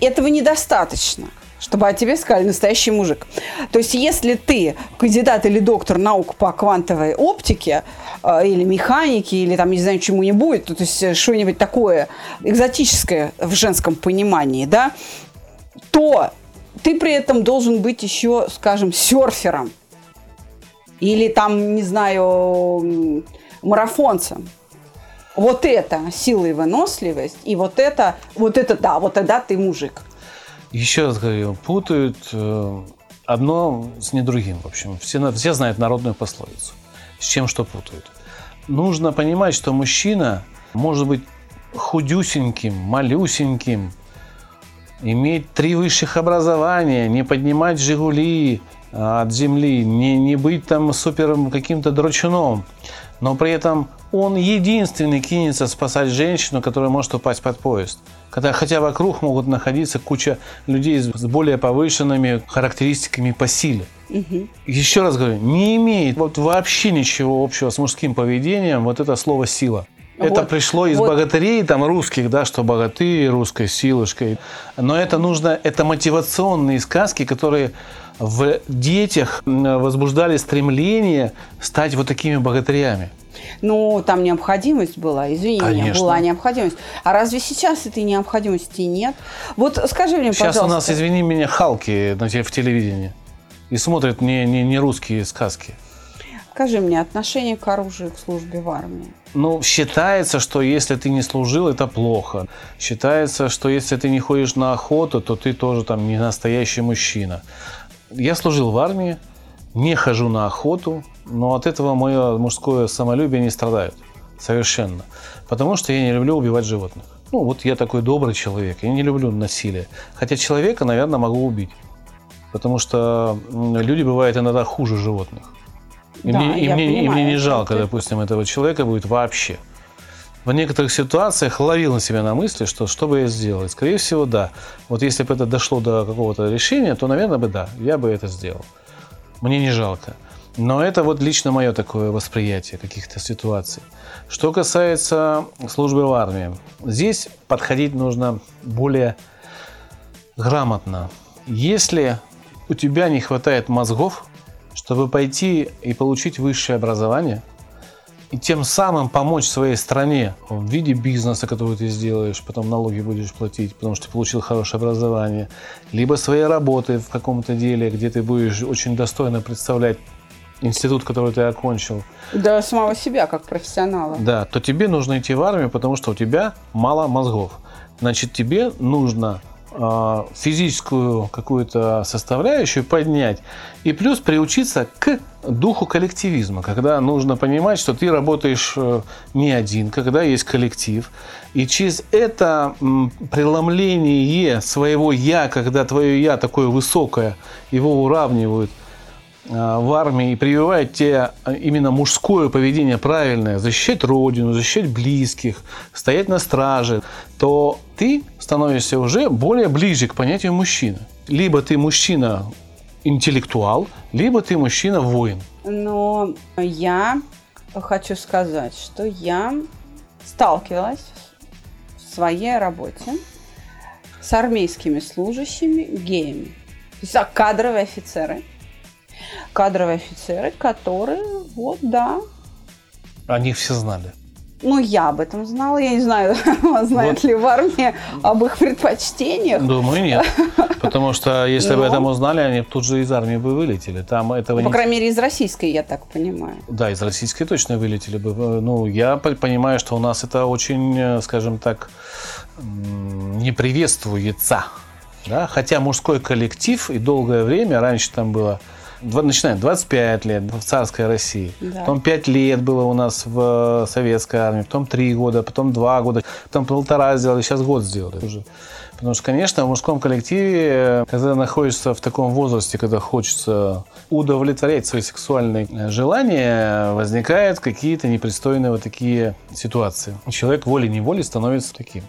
этого недостаточно чтобы о тебе сказали настоящий мужик. То есть, если ты кандидат или доктор наук по квантовой оптике, э, или механике, или там, не знаю, чему-нибудь, то, то есть что-нибудь такое экзотическое в женском понимании, да, то ты при этом должен быть еще, скажем, серфером. Или там, не знаю, марафонцем. Вот это сила и выносливость, и вот это, вот это, да, вот тогда ты мужик. Еще раз говорю, путают э, одно с не другим. В общем, все, все знают народную пословицу. С чем что путают. Нужно понимать, что мужчина может быть худюсеньким, малюсеньким, иметь три высших образования, не поднимать «Жигули» от земли, не, не быть там супер каким-то дрочуном, но при этом он единственный кинется спасать женщину, которая может упасть под поезд. Когда хотя вокруг могут находиться куча людей с более повышенными характеристиками по силе. Угу. Еще раз говорю, не имеет вот вообще ничего общего с мужским поведением вот это слово «сила». Это вот, пришло из вот. богатырей, там, русских, да, что богатырь, русской силушкой. Но это нужно, это мотивационные сказки, которые в детях возбуждали стремление стать вот такими богатырями. Ну, там необходимость была, извини Конечно. меня, была необходимость. А разве сейчас этой необходимости нет? Вот скажи мне, сейчас пожалуйста. Сейчас у нас, извини меня, халки в телевидении и смотрят не, не, не русские сказки. Скажи мне, отношение к оружию, к службе в армии? Ну, считается, что если ты не служил, это плохо. Считается, что если ты не ходишь на охоту, то ты тоже там не настоящий мужчина. Я служил в армии, не хожу на охоту, но от этого мое мужское самолюбие не страдает. Совершенно. Потому что я не люблю убивать животных. Ну, вот я такой добрый человек, я не люблю насилие. Хотя человека, наверное, могу убить. Потому что люди бывают иногда хуже животных. И, да, мне, и, мне, и мне не жалко, допустим, этого человека будет вообще. в некоторых ситуациях ловил на себя на мысли, что что бы я сделал. И, скорее всего, да. Вот если бы это дошло до какого-то решения, то, наверное, бы да, я бы это сделал. Мне не жалко. Но это вот лично мое такое восприятие каких-то ситуаций. Что касается службы в армии, здесь подходить нужно более грамотно. Если у тебя не хватает мозгов, чтобы пойти и получить высшее образование, и тем самым помочь своей стране в виде бизнеса, который ты сделаешь, потом налоги будешь платить, потому что ты получил хорошее образование, либо своей работы в каком-то деле, где ты будешь очень достойно представлять институт, который ты окончил. Да, самого себя как профессионала. Да, то тебе нужно идти в армию, потому что у тебя мало мозгов. Значит, тебе нужно физическую какую-то составляющую поднять и плюс приучиться к духу коллективизма, когда нужно понимать, что ты работаешь э, не один, когда есть коллектив. И через это преломление своего «я», когда твое «я» такое высокое, его уравнивают – Э, в армии и прививает тебе э, именно мужское поведение правильное, защищать родину, защищать близких, стоять на страже, то ты становишься уже более ближе к понятию мужчины. Либо ты мужчина интеллектуал, либо ты мужчина воин. Но я хочу сказать, что я сталкивалась в своей работе с армейскими служащими геями. Есть кадровые офицеры – кадровые офицеры, которые, вот, да. Они все знали. Ну, я об этом знала. Я не знаю, (laughs) знают вот. ли в армии об их предпочтениях. Думаю, нет. (laughs) Потому что если Но... бы этом узнали, они тут же из армии бы вылетели. Там этого ну, По не... крайней мере, из российской, я так понимаю. Да, из российской точно вылетели бы. Ну, я понимаю, что у нас это очень, скажем так, не приветствуется. Да? Хотя мужской коллектив и долгое время, раньше там было начинаем 25 лет в царской России, да. потом 5 лет было у нас в советской армии, потом 3 года, потом 2 года, потом полтора сделали, сейчас год сделали уже. Потому что, конечно, в мужском коллективе, когда находишься в таком возрасте, когда хочется удовлетворять свои сексуальные желания, возникают какие-то непристойные вот такие ситуации. Человек волей-неволей становится таким.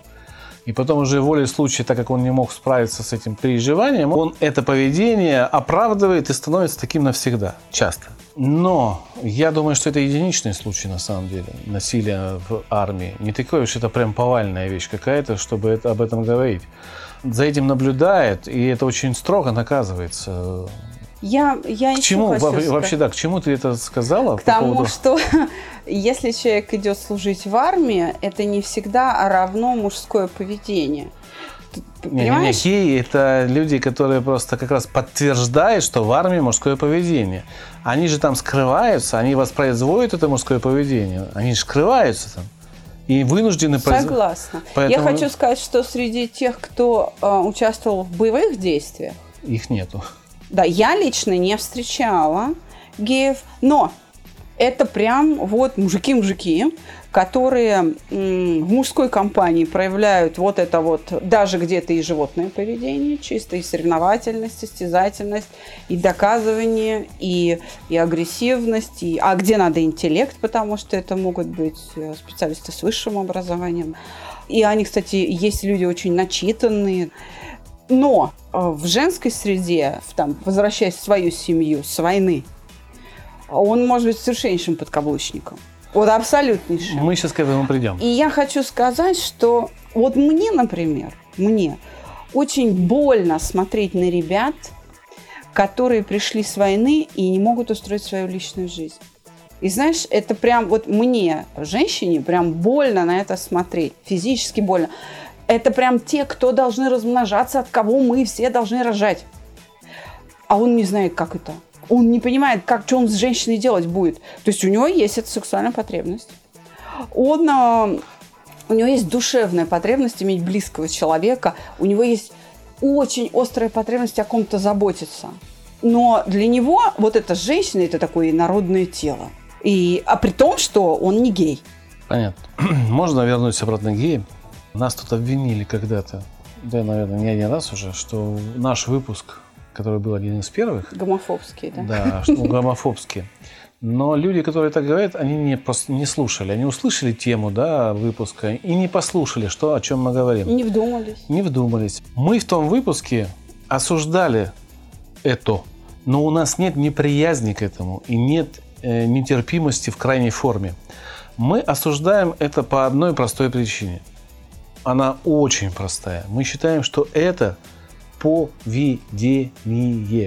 И потом уже волей случая, так как он не мог справиться с этим переживанием, он это поведение оправдывает и становится таким навсегда, часто. Но я думаю, что это единичный случай на самом деле, насилие в армии. Не такое уж это прям повальная вещь какая-то, чтобы это, об этом говорить. За этим наблюдает, и это очень строго наказывается. Я, я к чему хочу вообще, да, к чему ты это сказала? К по тому, поводу... что (laughs) если человек идет служить в армии, это не всегда равно мужское поведение. Понимаешь? Не, не, не, это люди, которые просто как раз подтверждают, что в армии мужское поведение. Они же там скрываются, они воспроизводят это мужское поведение. Они же скрываются там. И вынуждены... Согласна. Поэтому... Я хочу сказать, что среди тех, кто э, участвовал в боевых действиях... Их нету. Да, я лично не встречала геев, но это прям вот мужики-мужики, которые в мужской компании проявляют вот это вот, даже где-то и животное поведение, чисто и соревновательность, состязательность, и доказывание, и, и агрессивность, и, а где надо интеллект, потому что это могут быть э, специалисты с высшим образованием. И они, кстати, есть люди очень начитанные. Но э, в женской среде, там, возвращаясь в свою семью с войны, он может быть совершеннейшим подкаблучником. Вот абсолютнейшим. Мы сейчас к этому придем. И я хочу сказать, что вот мне, например, мне очень больно смотреть на ребят, которые пришли с войны и не могут устроить свою личную жизнь. И знаешь, это прям вот мне, женщине, прям больно на это смотреть, физически больно. Это прям те, кто должны размножаться, от кого мы все должны рожать. А он не знает, как это он не понимает, как, что он с женщиной делать будет. То есть у него есть эта сексуальная потребность. Он, а, у него есть душевная потребность иметь близкого человека. У него есть очень острая потребность о ком-то заботиться. Но для него вот эта женщина – это такое народное тело. И, а при том, что он не гей. Понятно. (clears throat) Можно вернуться обратно к геям? Нас тут обвинили когда-то, да, наверное, не один раз уже, что наш выпуск который был один из первых. Гомофобский, да? Да, ну, гомофобский. Но люди, которые так говорят, они не, не слушали. Они услышали тему да, выпуска и не послушали, что, о чем мы говорим. Не вдумались. Не вдумались. Мы в том выпуске осуждали это, но у нас нет неприязни к этому и нет э, нетерпимости в крайней форме. Мы осуждаем это по одной простой причине. Она очень простая. Мы считаем, что это поведение,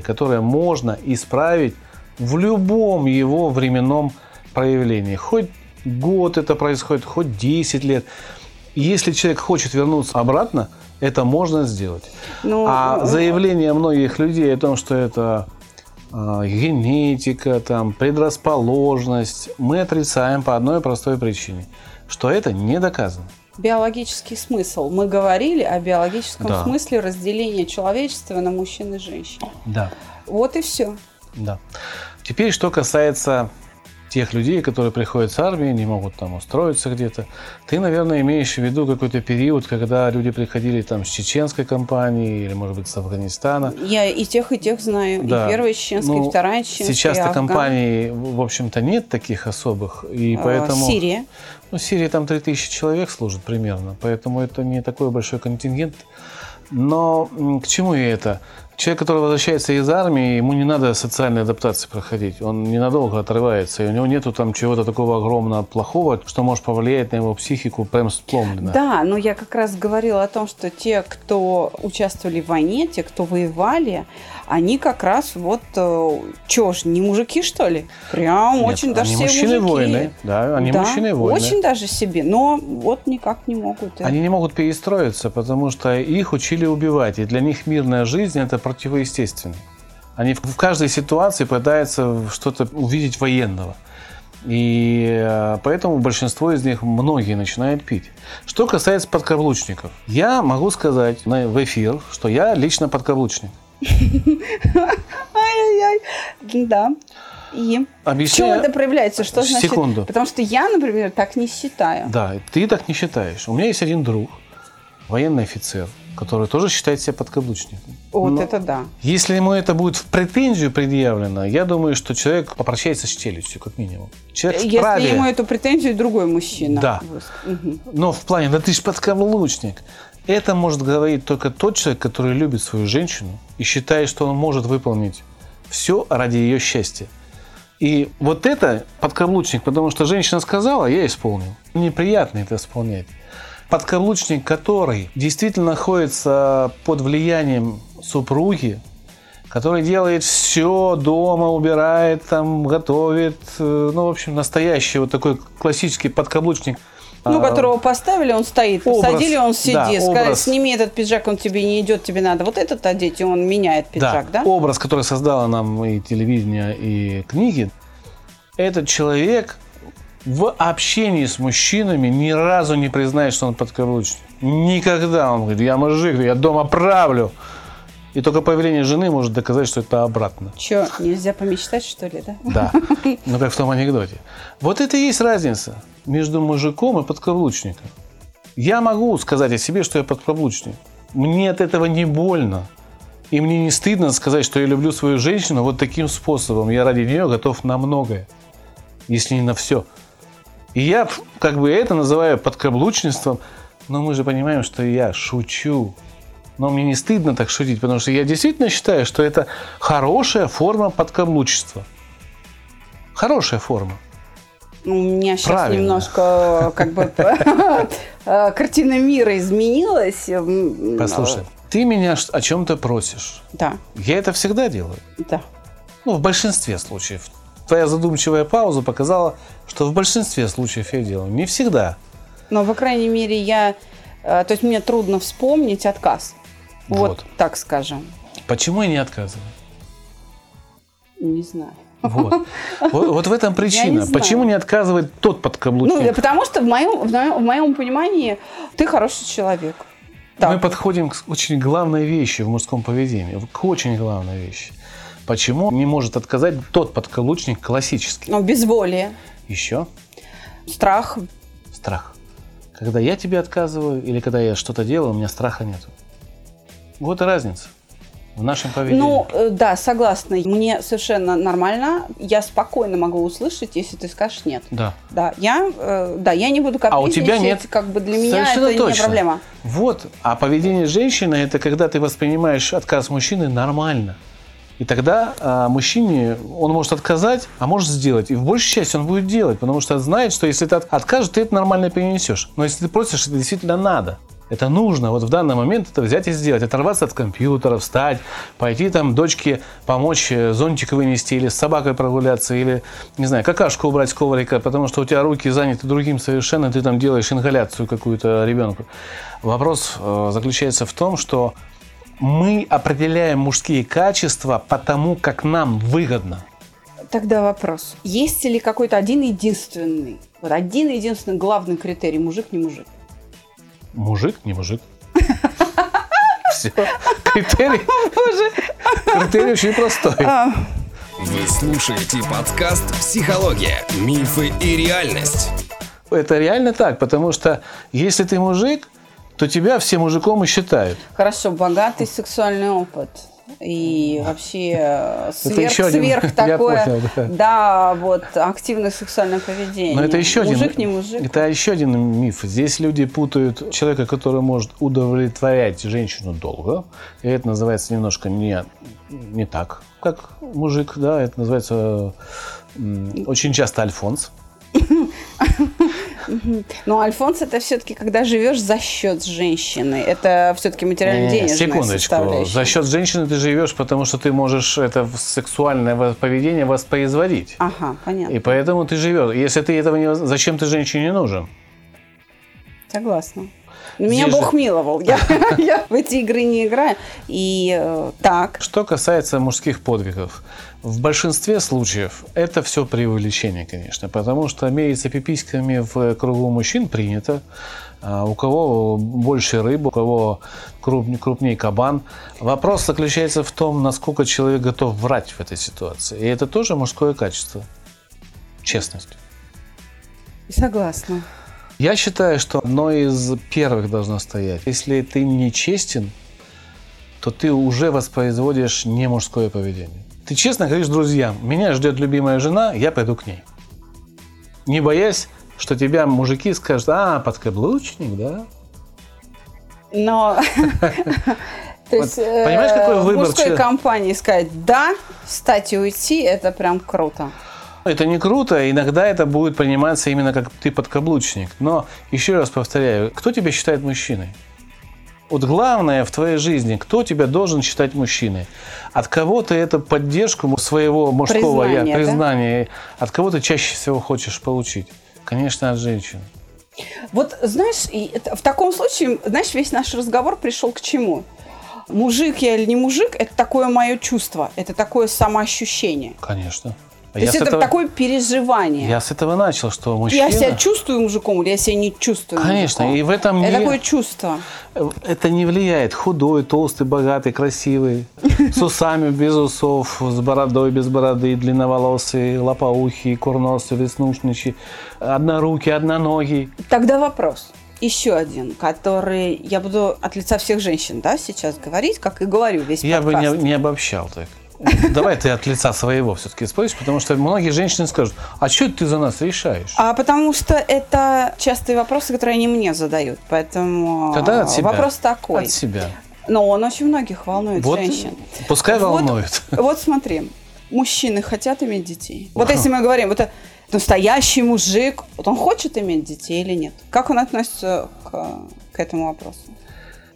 которое можно исправить в любом его временном проявлении. Хоть год это происходит, хоть 10 лет. Если человек хочет вернуться обратно, это можно сделать. Ну, а заявление многих людей о том, что это э, генетика, там, предрасположенность, мы отрицаем по одной простой причине, что это не доказано. Биологический смысл. Мы говорили о биологическом да. смысле разделения человечества на мужчин и женщин. Да. Вот и все. Да. Теперь, что касается тех людей, которые приходят с армии, не могут там устроиться где-то. Ты, наверное, имеешь в виду какой-то период, когда люди приходили там с чеченской компании или, может быть, с Афганистана. Я и тех, и тех знаю. Да. И первая чеченская, ну, и вторая чеченская. Сейчас-то компаний, в общем-то, нет таких особых. И а, поэтому... Сирия? Ну, в Сирии там 3000 человек служат примерно, поэтому это не такой большой контингент. Но к чему я это? Человек, который возвращается из армии, ему не надо социальной адаптации проходить. Он ненадолго отрывается, и у него нету там чего-то такого огромного плохого, что может повлиять на его психику прям сломленно. Да, но я как раз говорила о том, что те, кто участвовали в войне, те, кто воевали, они как раз вот, э, чё ж, не мужики, что ли? Прям Нет, очень даже они себе мужчины воины, да, они да, мужчины воины. очень даже себе, но вот никак не могут. Они не могут перестроиться, потому что их учили убивать, и для них мирная жизнь – это противоестественно. Они в каждой ситуации пытаются что-то увидеть военного. И э, поэтому большинство из них, многие начинают пить. Что касается подкаблучников, я могу сказать в эфир, что я лично подкаблучник. Ай-яй-яй. Да. И Объясняю... в чем это проявляется? Что значит? Секунду. Потому что я, например, так не считаю. Да, ты так не считаешь. У меня есть один друг, военный офицер, который тоже считает себя подкаблучником. Вот Но это да. Если ему это будет в претензию предъявлено, я думаю, что человек попрощается с челюстью, как минимум. Человек Если вправе... ему эту претензию другой мужчина. Да. Угу. Но в плане, да ты же подкаблучник. Это может говорить только тот человек, который любит свою женщину и считает, что он может выполнить все ради ее счастья. И вот это подкаблучник, потому что женщина сказала, я исполнил. Неприятно это исполнять. Подкаблучник, который действительно находится под влиянием супруги, который делает все дома, убирает, там, готовит. Э, ну, в общем, настоящий вот такой классический подкаблучник – ну, а, которого поставили, он стоит. Образ, Посадили, он сидит. Да, Сказали, образ. сними этот пиджак, он тебе не идет, тебе надо вот этот одеть, и он меняет пиджак, да? да? Образ, который создала нам и телевидение, и книги, этот человек в общении с мужчинами ни разу не признает, что он подкаблучник. Никогда. Он говорит, я мужик, я дома правлю. И только появление жены может доказать, что это обратно. Че, нельзя помечтать, что ли, да? Да. (laughs) Ну, как в том анекдоте. Вот это и есть разница между мужиком и подкаблучником. Я могу сказать о себе, что я подкаблучник. Мне от этого не больно. И мне не стыдно сказать, что я люблю свою женщину вот таким способом. Я ради нее готов на многое, если не на все. И я как бы это называю подкаблучничеством, но мы же понимаем, что я шучу. Но мне не стыдно так шутить, потому что я действительно считаю, что это хорошая форма подкаблучества. Хорошая форма. У меня сейчас Правильно. немножко как бы (laughs) картина мира изменилась. Послушай, ты меня о чем-то просишь. Да. Я это всегда делаю. Да. Ну, в большинстве случаев. Твоя задумчивая пауза показала, что в большинстве случаев я делаю. Не всегда. Но, по крайней мере, я... Э, то есть мне трудно вспомнить отказ. Вот, вот так скажем. Почему я не отказываю? Не знаю. Вот. вот. Вот в этом причина. Не Почему не отказывает тот подкаблучник? Ну, потому что в моем, в моем, в моем понимании ты хороший человек. Так. Мы подходим к очень главной вещи в мужском поведении, к очень главной вещи. Почему не может отказать тот подкаблучник классический? Ну, безволие. Еще? Страх. Страх. Когда я тебе отказываю или когда я что-то делаю, у меня страха нет. Вот и разница. в нашем поведении. Ну, э, да, согласна. Мне совершенно нормально. Я спокойно могу услышать, если ты скажешь нет. да. Да, я, э, да, я не буду А у тебя капризничать, нет. Как бы для меня Совершенно это не точно. проблема. Вот. А поведение женщины – это когда ты воспринимаешь отказ мужчины нормально. И тогда а, мужчине он может отказать, а может сделать. И в большей части он будет делать, потому что знает, что если ты от- откажешь, ты это нормально перенесешь. Но если ты просишь, это действительно надо. Это нужно. Вот в данный момент это взять и сделать. Оторваться от компьютера, встать, пойти там дочке помочь э, зонтик вынести или с собакой прогуляться, или, не знаю, какашку убрать с коврика, потому что у тебя руки заняты другим совершенно, ты там делаешь ингаляцию какую-то ребенку. Вопрос э, заключается в том, что мы определяем мужские качества по тому, как нам выгодно. Тогда вопрос. Есть ли какой-то один единственный, вот один единственный главный критерий, мужик, не мужик? Мужик, не мужик. (laughs) Все. Критерий. Критерий очень простой. Вы слушаете подкаст «Психология. Мифы и реальность». Это реально так, потому что если ты мужик, то тебя все мужиком и считают. Хорошо, богатый сексуальный опыт. И вообще э, сверх, один- сверх (laughs) я такое, понял, да. да, вот активное сексуальное поведение. Но это еще мужик, один, не мужик. Это еще один миф. Здесь люди путают человека, который может удовлетворять женщину долго. И это называется немножко не, не так, как мужик, да. Это называется очень часто альфонс. (laughs) Но Альфонс это все-таки когда живешь за счет женщины. Это все-таки материально-денежная Секундочку. За счет женщины ты живешь, потому что ты можешь это сексуальное поведение воспроизводить. Ага, понятно. И поэтому ты живешь. Если ты этого не... Зачем ты женщине нужен? Согласна. Меня Здесь же- Бог миловал. Я, (laughs) я в эти игры не играю. И э, так. Что касается мужских подвигов, в большинстве случаев это все преувеличение, конечно, потому что мериться пиписьками в кругу мужчин принято. А У кого больше рыбы, у кого круп- крупнее кабан. Вопрос заключается в том, насколько человек готов врать в этой ситуации. И это тоже мужское качество. Честность. Согласна. Я считаю, что одно из первых должно стоять. Если ты не честен, то ты уже воспроизводишь не мужское поведение. Ты честно говоришь друзьям, меня ждет любимая жена, я пойду к ней. Не боясь, что тебя мужики скажут, а, подкаблучник, да? Но... (laughs) То есть, э, понимаешь, какой в выбор мужской чело- компании сказать «да», встать и уйти, это прям круто. Это не круто, иногда это будет приниматься именно как ты подкаблучник. Но, еще раз повторяю, кто тебя считает мужчиной? Вот главное в твоей жизни, кто тебя должен считать мужчиной? От кого ты эту поддержку своего мужского я, Признание, да? признания, от кого ты чаще всего хочешь получить? Конечно, от женщин. Вот, знаешь, в таком случае, знаешь, весь наш разговор пришел к чему? Мужик я или не мужик, это такое мое чувство, это такое самоощущение. Конечно. То я, есть это этого, такое переживание. я с этого начал, что мужчина... Я себя чувствую мужиком или я себя не чувствую Конечно, мужиком? и в этом Это не- такое чувство. Это не влияет. Худой, толстый, богатый, красивый, с усами, без усов, с бородой, без бороды, длинноволосый, лопоухий, курносый, веснушничий, однорукий, одноногий. Тогда вопрос. Еще один, который я буду от лица всех женщин, да, сейчас говорить, как и говорю весь Я бы подкаст. не, не обобщал так. Давай ты от лица своего все-таки спросишь, потому что многие женщины скажут, а что ты за нас решаешь? А потому что это частые вопросы, которые они мне задают. Поэтому Тогда от себя. вопрос такой. От себя. Но он очень многих волнует Вот, женщин. пускай Вот- волнует. Вот смотри, мужчины хотят иметь детей. Вот если мы говорим, вот это настоящий мужик, вот он хочет иметь детей или нет? Как он относится к, к этому вопросу?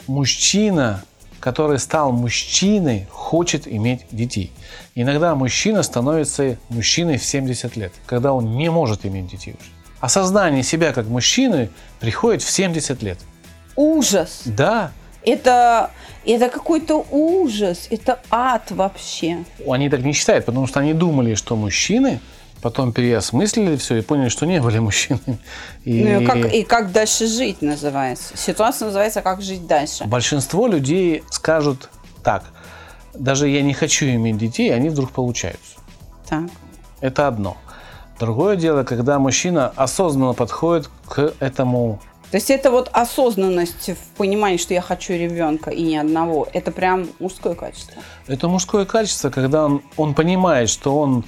Мужчина, который стал мужчиной, хочет иметь детей. Иногда мужчина становится мужчиной в 70 лет, когда он не может иметь детей уже. Осознание себя как мужчины приходит в 70 лет. Ужас! Да, Это, это какой-то ужас, это ад вообще. они так не считают, потому что они думали, что мужчины, потом переосмыслили все и поняли, что не были мужчинами. И Ну и как, и как дальше жить называется. Ситуация называется «Как жить дальше». большинство людей скажут так, даже я не хочу иметь детей, они вдруг получаются. Так. Это одно. Другое дело, когда мужчина осознанно подходит к этому То есть это вот осознанность в понимании, что я хочу ребенка и ни одного, это прям мужское качество. Это мужское качество, когда он, он понимает, что он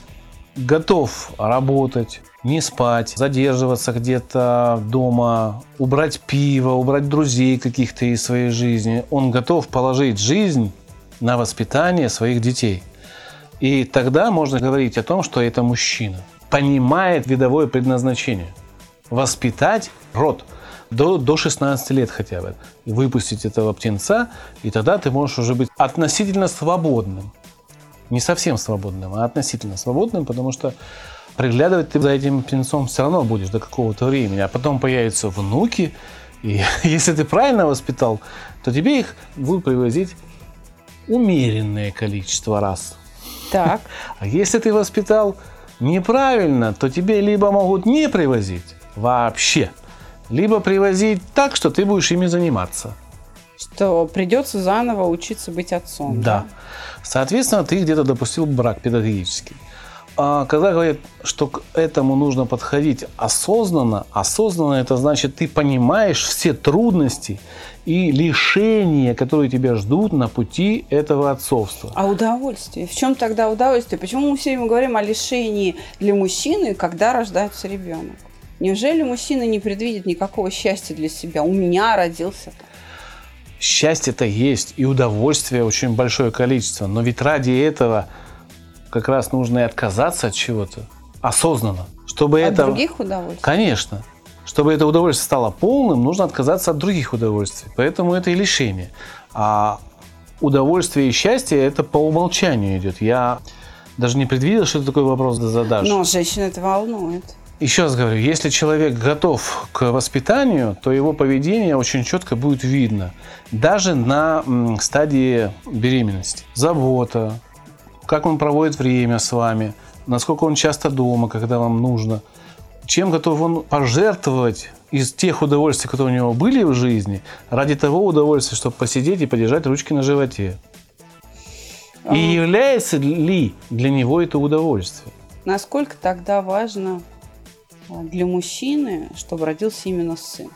готов работать, не спать, задерживаться где-то дома, убрать пиво, убрать друзей каких-то из своей жизни. Он готов положить жизнь на воспитание своих детей. И тогда можно говорить о том, что это мужчина. Понимает видовое предназначение. Воспитать род до, до 16 лет хотя бы. Выпустить этого птенца, и тогда ты можешь уже быть относительно свободным. Не совсем свободным, а относительно свободным, потому что приглядывать ты за этим птенцом все равно будешь до какого-то времени. А потом появятся внуки, и (laughs) если ты правильно воспитал, то тебе их будут привозить умеренное количество раз. Так. (laughs) А если ты воспитал неправильно, то тебе либо могут не привозить вообще, либо привозить так, что ты будешь ими заниматься. Что придется заново учиться быть отцом. Да. Соответственно, ты где-то допустил брак педагогический. А когда говорят, что к этому нужно подходить осознанно, осознанно это значит, ты понимаешь все трудности и лишения, которые тебя ждут на пути этого отцовства. А удовольствие? В чем тогда удовольствие? Почему мы все время говорим о лишении для мужчины, когда рождается ребенок? Неужели мужчина не предвидит никакого счастья для себя? У меня родился -то. Счастье-то есть, и удовольствие очень большое количество. Но ведь ради этого как раз нужно и отказаться от чего-то осознанно. Чтобы от это... других удовольствий? Конечно. Чтобы это удовольствие стало полным, нужно отказаться от других удовольствий. Поэтому это и лишение. А удовольствие и счастье – это по умолчанию идет. Я даже не предвидел, что ты такой вопрос задашь. Но женщина это волнует. Еще раз говорю, если человек готов к воспитанию, то его поведение очень четко будет видно. Даже на стадии беременности. Забота, как он проводит время с вами, насколько он часто дома, когда вам нужно, чем готов он пожертвовать из тех удовольствий, которые у него были в жизни, ради того удовольствия, чтобы посидеть и подержать ручки на животе. И является ли для него это удовольствие? Насколько тогда важно а, для мужчины, чтобы родился именно сын?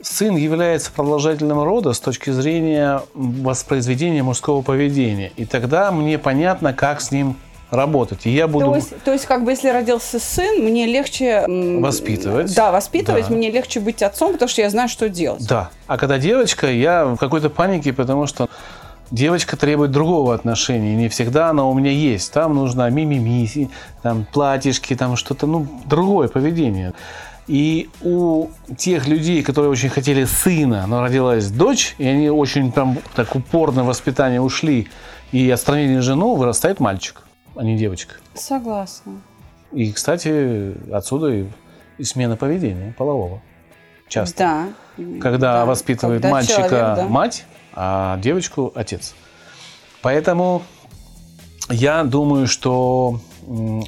Сын является продолжателем рода с точки зрения воспроизведения мужского поведения. И тогда мне понятно, как с ним работать. И я буду... То есть, то есть, как бы, если родился сын, мне легче... Воспитывать. Да, воспитывать, да. мне легче быть отцом, потому что я знаю, что делать. Да. А когда девочка, я в какой-то панике, потому что девочка требует другого отношения. Не всегда она у меня есть. Там нужно мимими, там платьишки, там что-то, ну, другое поведение. И у тех людей, которые очень хотели сына, но родилась дочь, и они очень там так упорно в воспитание ушли и отстранили жену, вырастает мальчик, а не девочка. Согласна. И, кстати, отсюда и, и смена поведения полового. Часто. Да. Когда да. воспитывает Когда мальчика человек, да. мать, а девочку отец. Поэтому я думаю, что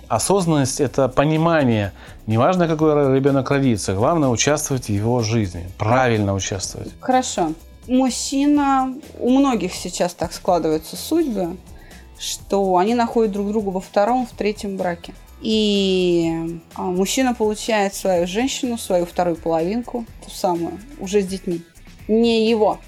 осознанность – это понимание. Неважно, какой ребенок родится, главное участвовать в его жизни, правильно участвовать. Хорошо. Мужчина, у многих сейчас так складываются судьбы, что они находят друг друга во втором, в третьем браке. И а, мужчина получает свою женщину, свою вторую половинку, ту самую, уже с детьми. Не его.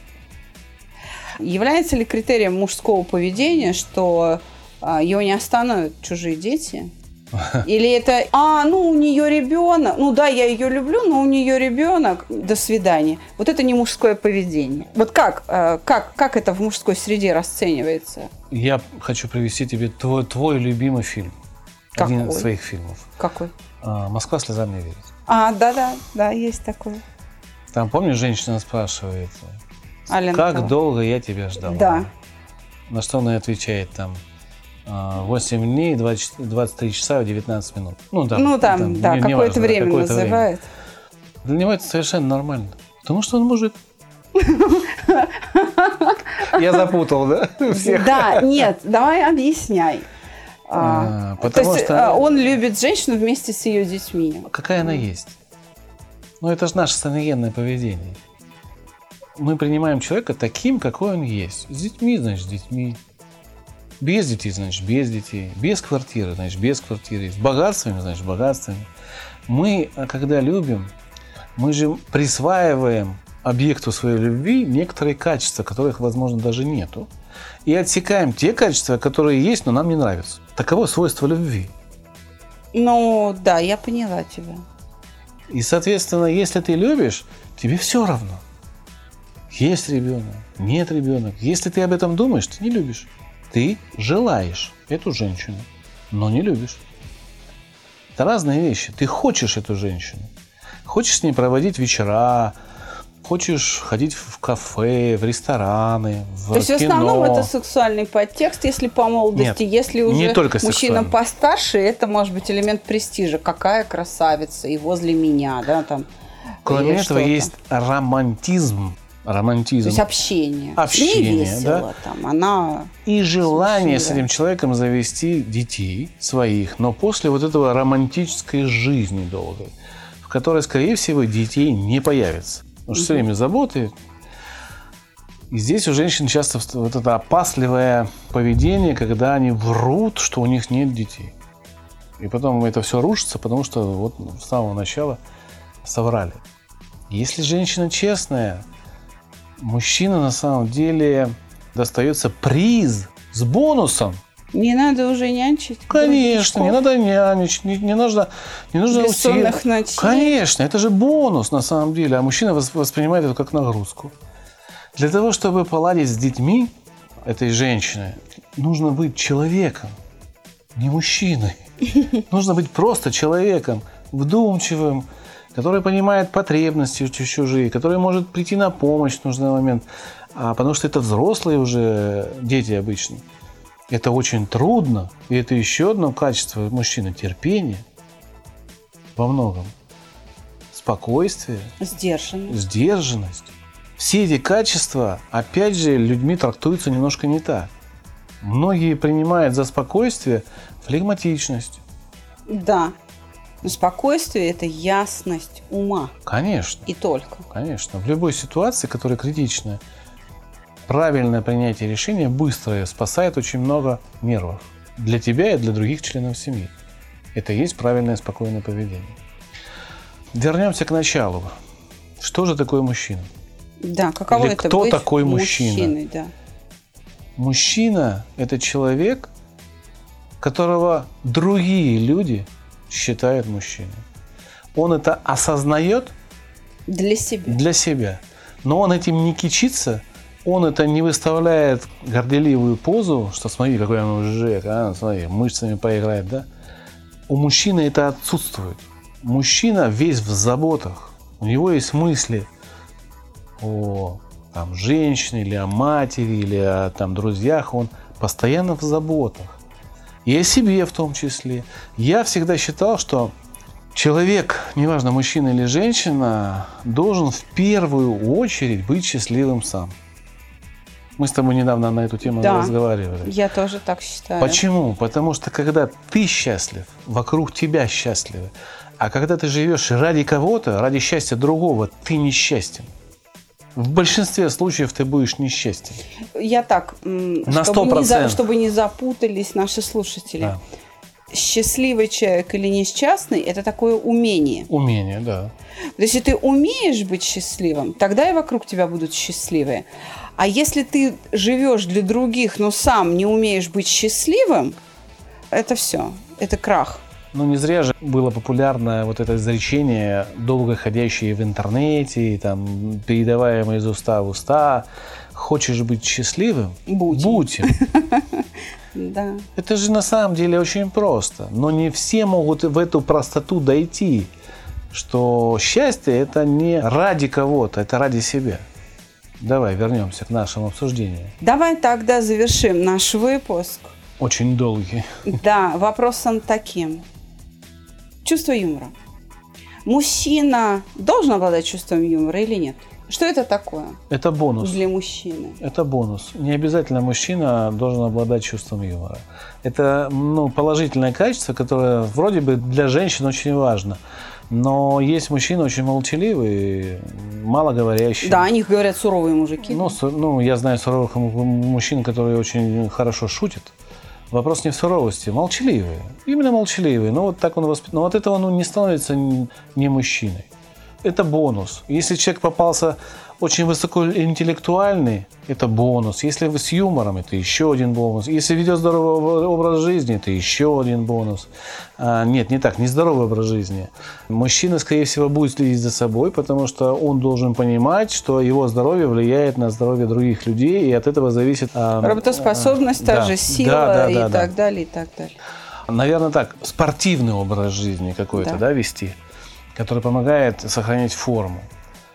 Является ли критерием мужского поведения, что а, его не остановят чужие дети. (laughs) Или это, а, ну у нее ребенок, ну да, я ее люблю, но у нее ребенок, до свидания. Вот это не мужское поведение. Вот как, э, как, как это в мужской среде расценивается? Я хочу привести тебе твой, твой любимый фильм. Какой? Один из своих фильмов. Какой? А, «Москва слезам не верит». А, да-да, да, есть такой. Там, помнишь, женщина спрашивает, Алена как долго я тебя ждала? Да. На что она отвечает там, а, 8 дней, 20 23 часа и 19 минут. Ну, да, ну там, да, не- какое-то время время. называет. Для него это совершенно нормально. Потому что он мужик. (laughs) Я запутал, да? Всех. Да, нет, давай объясняй. А, А, потому то есть что- а, он любит женщину вместе с ее детьми. Какая она есть? Ну, это же наше саногенное поведение. Мы принимаем человека таким, какой он есть. С детьми, значит, с детьми. Без детей, значит, без детей. Без квартиры, значит, без квартиры. С богатствами, значит, с богатствами. Мы, а, когда любим, Мы же присваиваем объекту своей любви некоторые качества, которых, возможно, даже нету. И отсекаем те качества, которые есть, но нам не нравятся. Таково свойство любви. Ну, да, я поняла тебя. И, соответственно, если ты любишь, тебе все равно. Есть ребенок, нет ребенка. Если ты об этом думаешь, ты не любишь. Ты желаешь эту женщину, но не любишь. Это разные вещи. Ты хочешь эту женщину. Хочешь с ней проводить вечера, хочешь ходить в кафе, в рестораны, в То есть в кино. основном это сексуальный подтекст, если по молодости, Нет, если уже не только мужчина постарше, это может быть элемент престижа. Какая красавица и возле меня, да, там. Кроме этого есть романтизм. Романтизм. То есть общение. Общение, Ей весело, там, она... и желание с этим человеком завести детей своих, но после вот этого романтической жизни долгой, в которой, скорее всего, детей не появится. Потому что все время заботы. И здесь у женщин часто вот это опасливое поведение, когда они врут, что у них нет детей. И потом это все рушится, потому что вот с самого начала соврали. Если женщина честная, мужчина на самом деле достается приз с бонусом. Не надо уже нянчить. Конечно, не надо нянечить, не, не нужно, не нужно Бессонных усилий. ночей. Конечно, это же бонус на самом деле, а мужчина вос- воспринимает это как нагрузку. Для того, чтобы поладить с детьми этой женщины, нужно быть человеком, не мужчиной. (laughs) Нужно быть просто человеком, вдумчивым, который понимает потребности чу- чужие, который может прийти на помощь в нужный момент. А потому что это взрослые уже дети обычно. Это очень трудно. И это еще одно качество мужчины – терпение во многом. Спокойствие, Сдержанно. сдержанность. Все эти качества, опять же, людьми трактуются немножко не так. Многие принимают за спокойствие флегматичность. Да. Но спокойствие – это ясность ума. Конечно, И только. конечно. В любой ситуации, которая критичная, правильное принятие решения быстрое спасает очень много нервов. Для тебя и для других членов семьи. Это и есть правильное спокойное поведение. Вернемся к началу. Что же такое мужчина? Да, каково Или это кто быть такой мужчина? мужчиной, да. Мужчина – это человек, которого другие люди считают мужчиной. Он это осознает Для себя. для себя, но он этим не кичится, он это не выставляет горделивую позу, что смотри, какой он мужик, а, смотри, мышцами поиграет, да? У мужчины это отсутствует. Мужчина весь в заботах. У него есть мысли о там, женщине, или о матери, или о там, друзьях. Он постоянно в заботах. И о себе в том числе. Я всегда считал, что человек, неважно, мужчина или женщина, должен в первую очередь быть счастливым сам. Мы с тобой недавно на эту тему Да. разговаривали. Я тоже так считаю. Почему? Потому что когда ты счастлив, вокруг тебя счастливы. А когда ты живешь ради кого-то, ради счастья другого, ты несчастен. В большинстве случаев ты будешь несчастен. Я так, На чтобы, не, за- 100%. чтобы не запутались наши слушатели. Да. Счастливый человек или несчастный – это такое умение. Умение, да. То есть, если ты умеешь быть счастливым, тогда и вокруг тебя будут счастливые. А если ты живешь для других, но сам не умеешь быть счастливым, это все, это крах. Ну, не зря же было популярно вот это изречение, долго ходящее в интернете, там, передаваемое из уста в уста. Хочешь быть счастливым? Будь. Будь. (laughs) Да. Это же на самом деле очень просто. Но не все могут в эту простоту дойти, что счастье это не ради кого-то, это ради себя. Давай вернемся к нашему обсуждению. Давай тогда завершим наш выпуск. Очень долгий. Да, вопросом таким. Чувство юмора. Мужчина должен обладать чувством юмора или нет? Что это такое Это бонус. для мужчины? Это бонус. Не обязательно мужчина должен обладать чувством юмора. Это ну, положительное качество, которое вроде бы для женщин очень важно. Но есть мужчины очень молчаливые, малоговорящие. Да, о них говорят суровые мужики. Ну, су- ну, я знаю суровых мужчин, которые очень хорошо шутят. Вопрос не в суровости, молчаливые. Именно молчаливые. Но вот так он воспит... Но от этого он не становится не мужчиной. Это бонус. Если человек попался очень высокоинтеллектуальный, это бонус. Если вы с юмором, это еще один бонус. Если ведет здоровый образ жизни, это еще один бонус. А, нет, не так, не здоровый образ жизни. Мужчина, скорее всего, будет следить за собой, потому что он должен понимать, что его здоровье влияет на здоровье других людей, и от этого зависит... А, Работоспособность, а, та да, же сила да, да, и да, так да. далее, и так далее. Наверное, так, спортивный образ жизни какой-то, да, да вести, который помогает сохранять форму.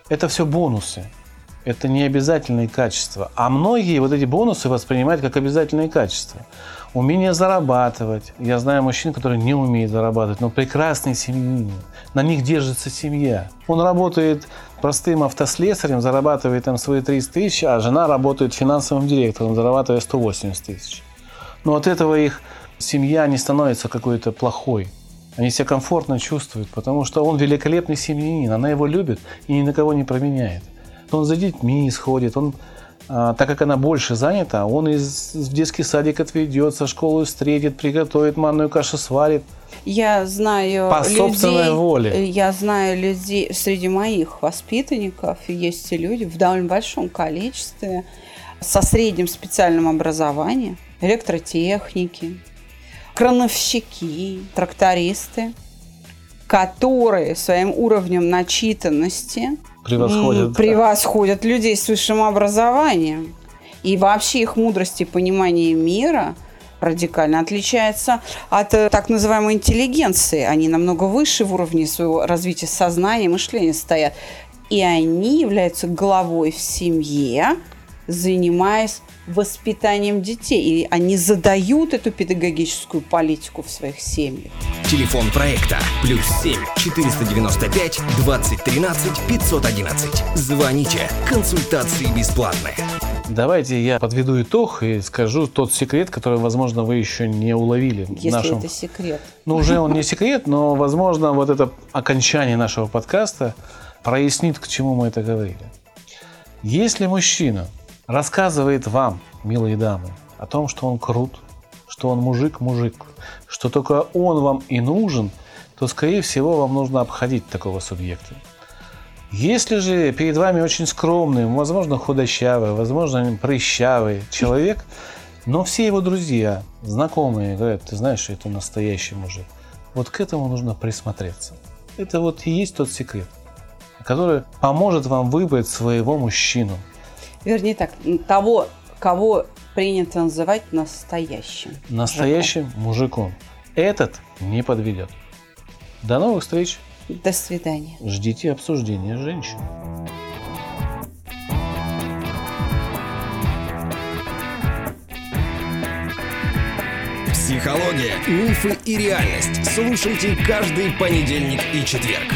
Это все бонусы это не обязательные качества. А многие вот эти бонусы воспринимают как обязательные качества. Умение зарабатывать. Я знаю мужчин, которые не умеют зарабатывать, но прекрасные семьи. На них держится семья. Он работает простым автослесарем, зарабатывает там свои 30 тысяч, а жена работает финансовым директором, зарабатывая 180 тысяч. Но от этого их семья не становится какой-то плохой. Они себя комфортно чувствуют, потому что он великолепный семьянин, она его любит и ни на кого не променяет он за детьми сходит, он а, так как она больше занята, он из, в детский садик отведет, со школы встретит, приготовит манную кашу, сварит. Я знаю По людей, собственной воле. Я знаю людей, среди моих воспитанников есть люди в довольно большом количестве со средним специальным образованием, электротехники, крановщики, трактористы, которые своим уровнем начитанности превосходят, превосходят людей с высшим образованием. И вообще их мудрость и понимание мира радикально отличается от э, так называемой интеллигенции. Они намного выше в уровне своего развития сознания и мышления стоят. И они являются главой в семье, занимаясь воспитанием детей. И они задают эту педагогическую политику в своих семьях. Телефон проекта плюс 7 495 2013 511. Звоните. Консультации бесплатные. Давайте я подведу итог и скажу тот секрет, который, возможно, вы еще не уловили. Если нашем... это секрет. Ну, уже он не секрет, но, возможно, вот это окончание нашего подкаста прояснит, к чему мы это говорили. Если мужчина рассказывает вам, милые дамы, о том, что он крут, что он мужик-мужик, что только он вам и нужен, то, скорее всего, вам нужно обходить такого субъекта. Если же перед вами очень скромный, возможно, худощавый, возможно, прыщавый человек, но все его друзья, знакомые говорят, ты знаешь, что это настоящий мужик. Вот к этому нужно присмотреться. Это вот и есть тот секрет, который поможет вам выбрать своего мужчину, Вернее так, того, кого принято называть настоящим. Настоящим мужиком. мужиком. Этот не подведет. До новых встреч. До свидания. Ждите обсуждения женщин. Психология, мифы и реальность. Слушайте каждый понедельник и четверг.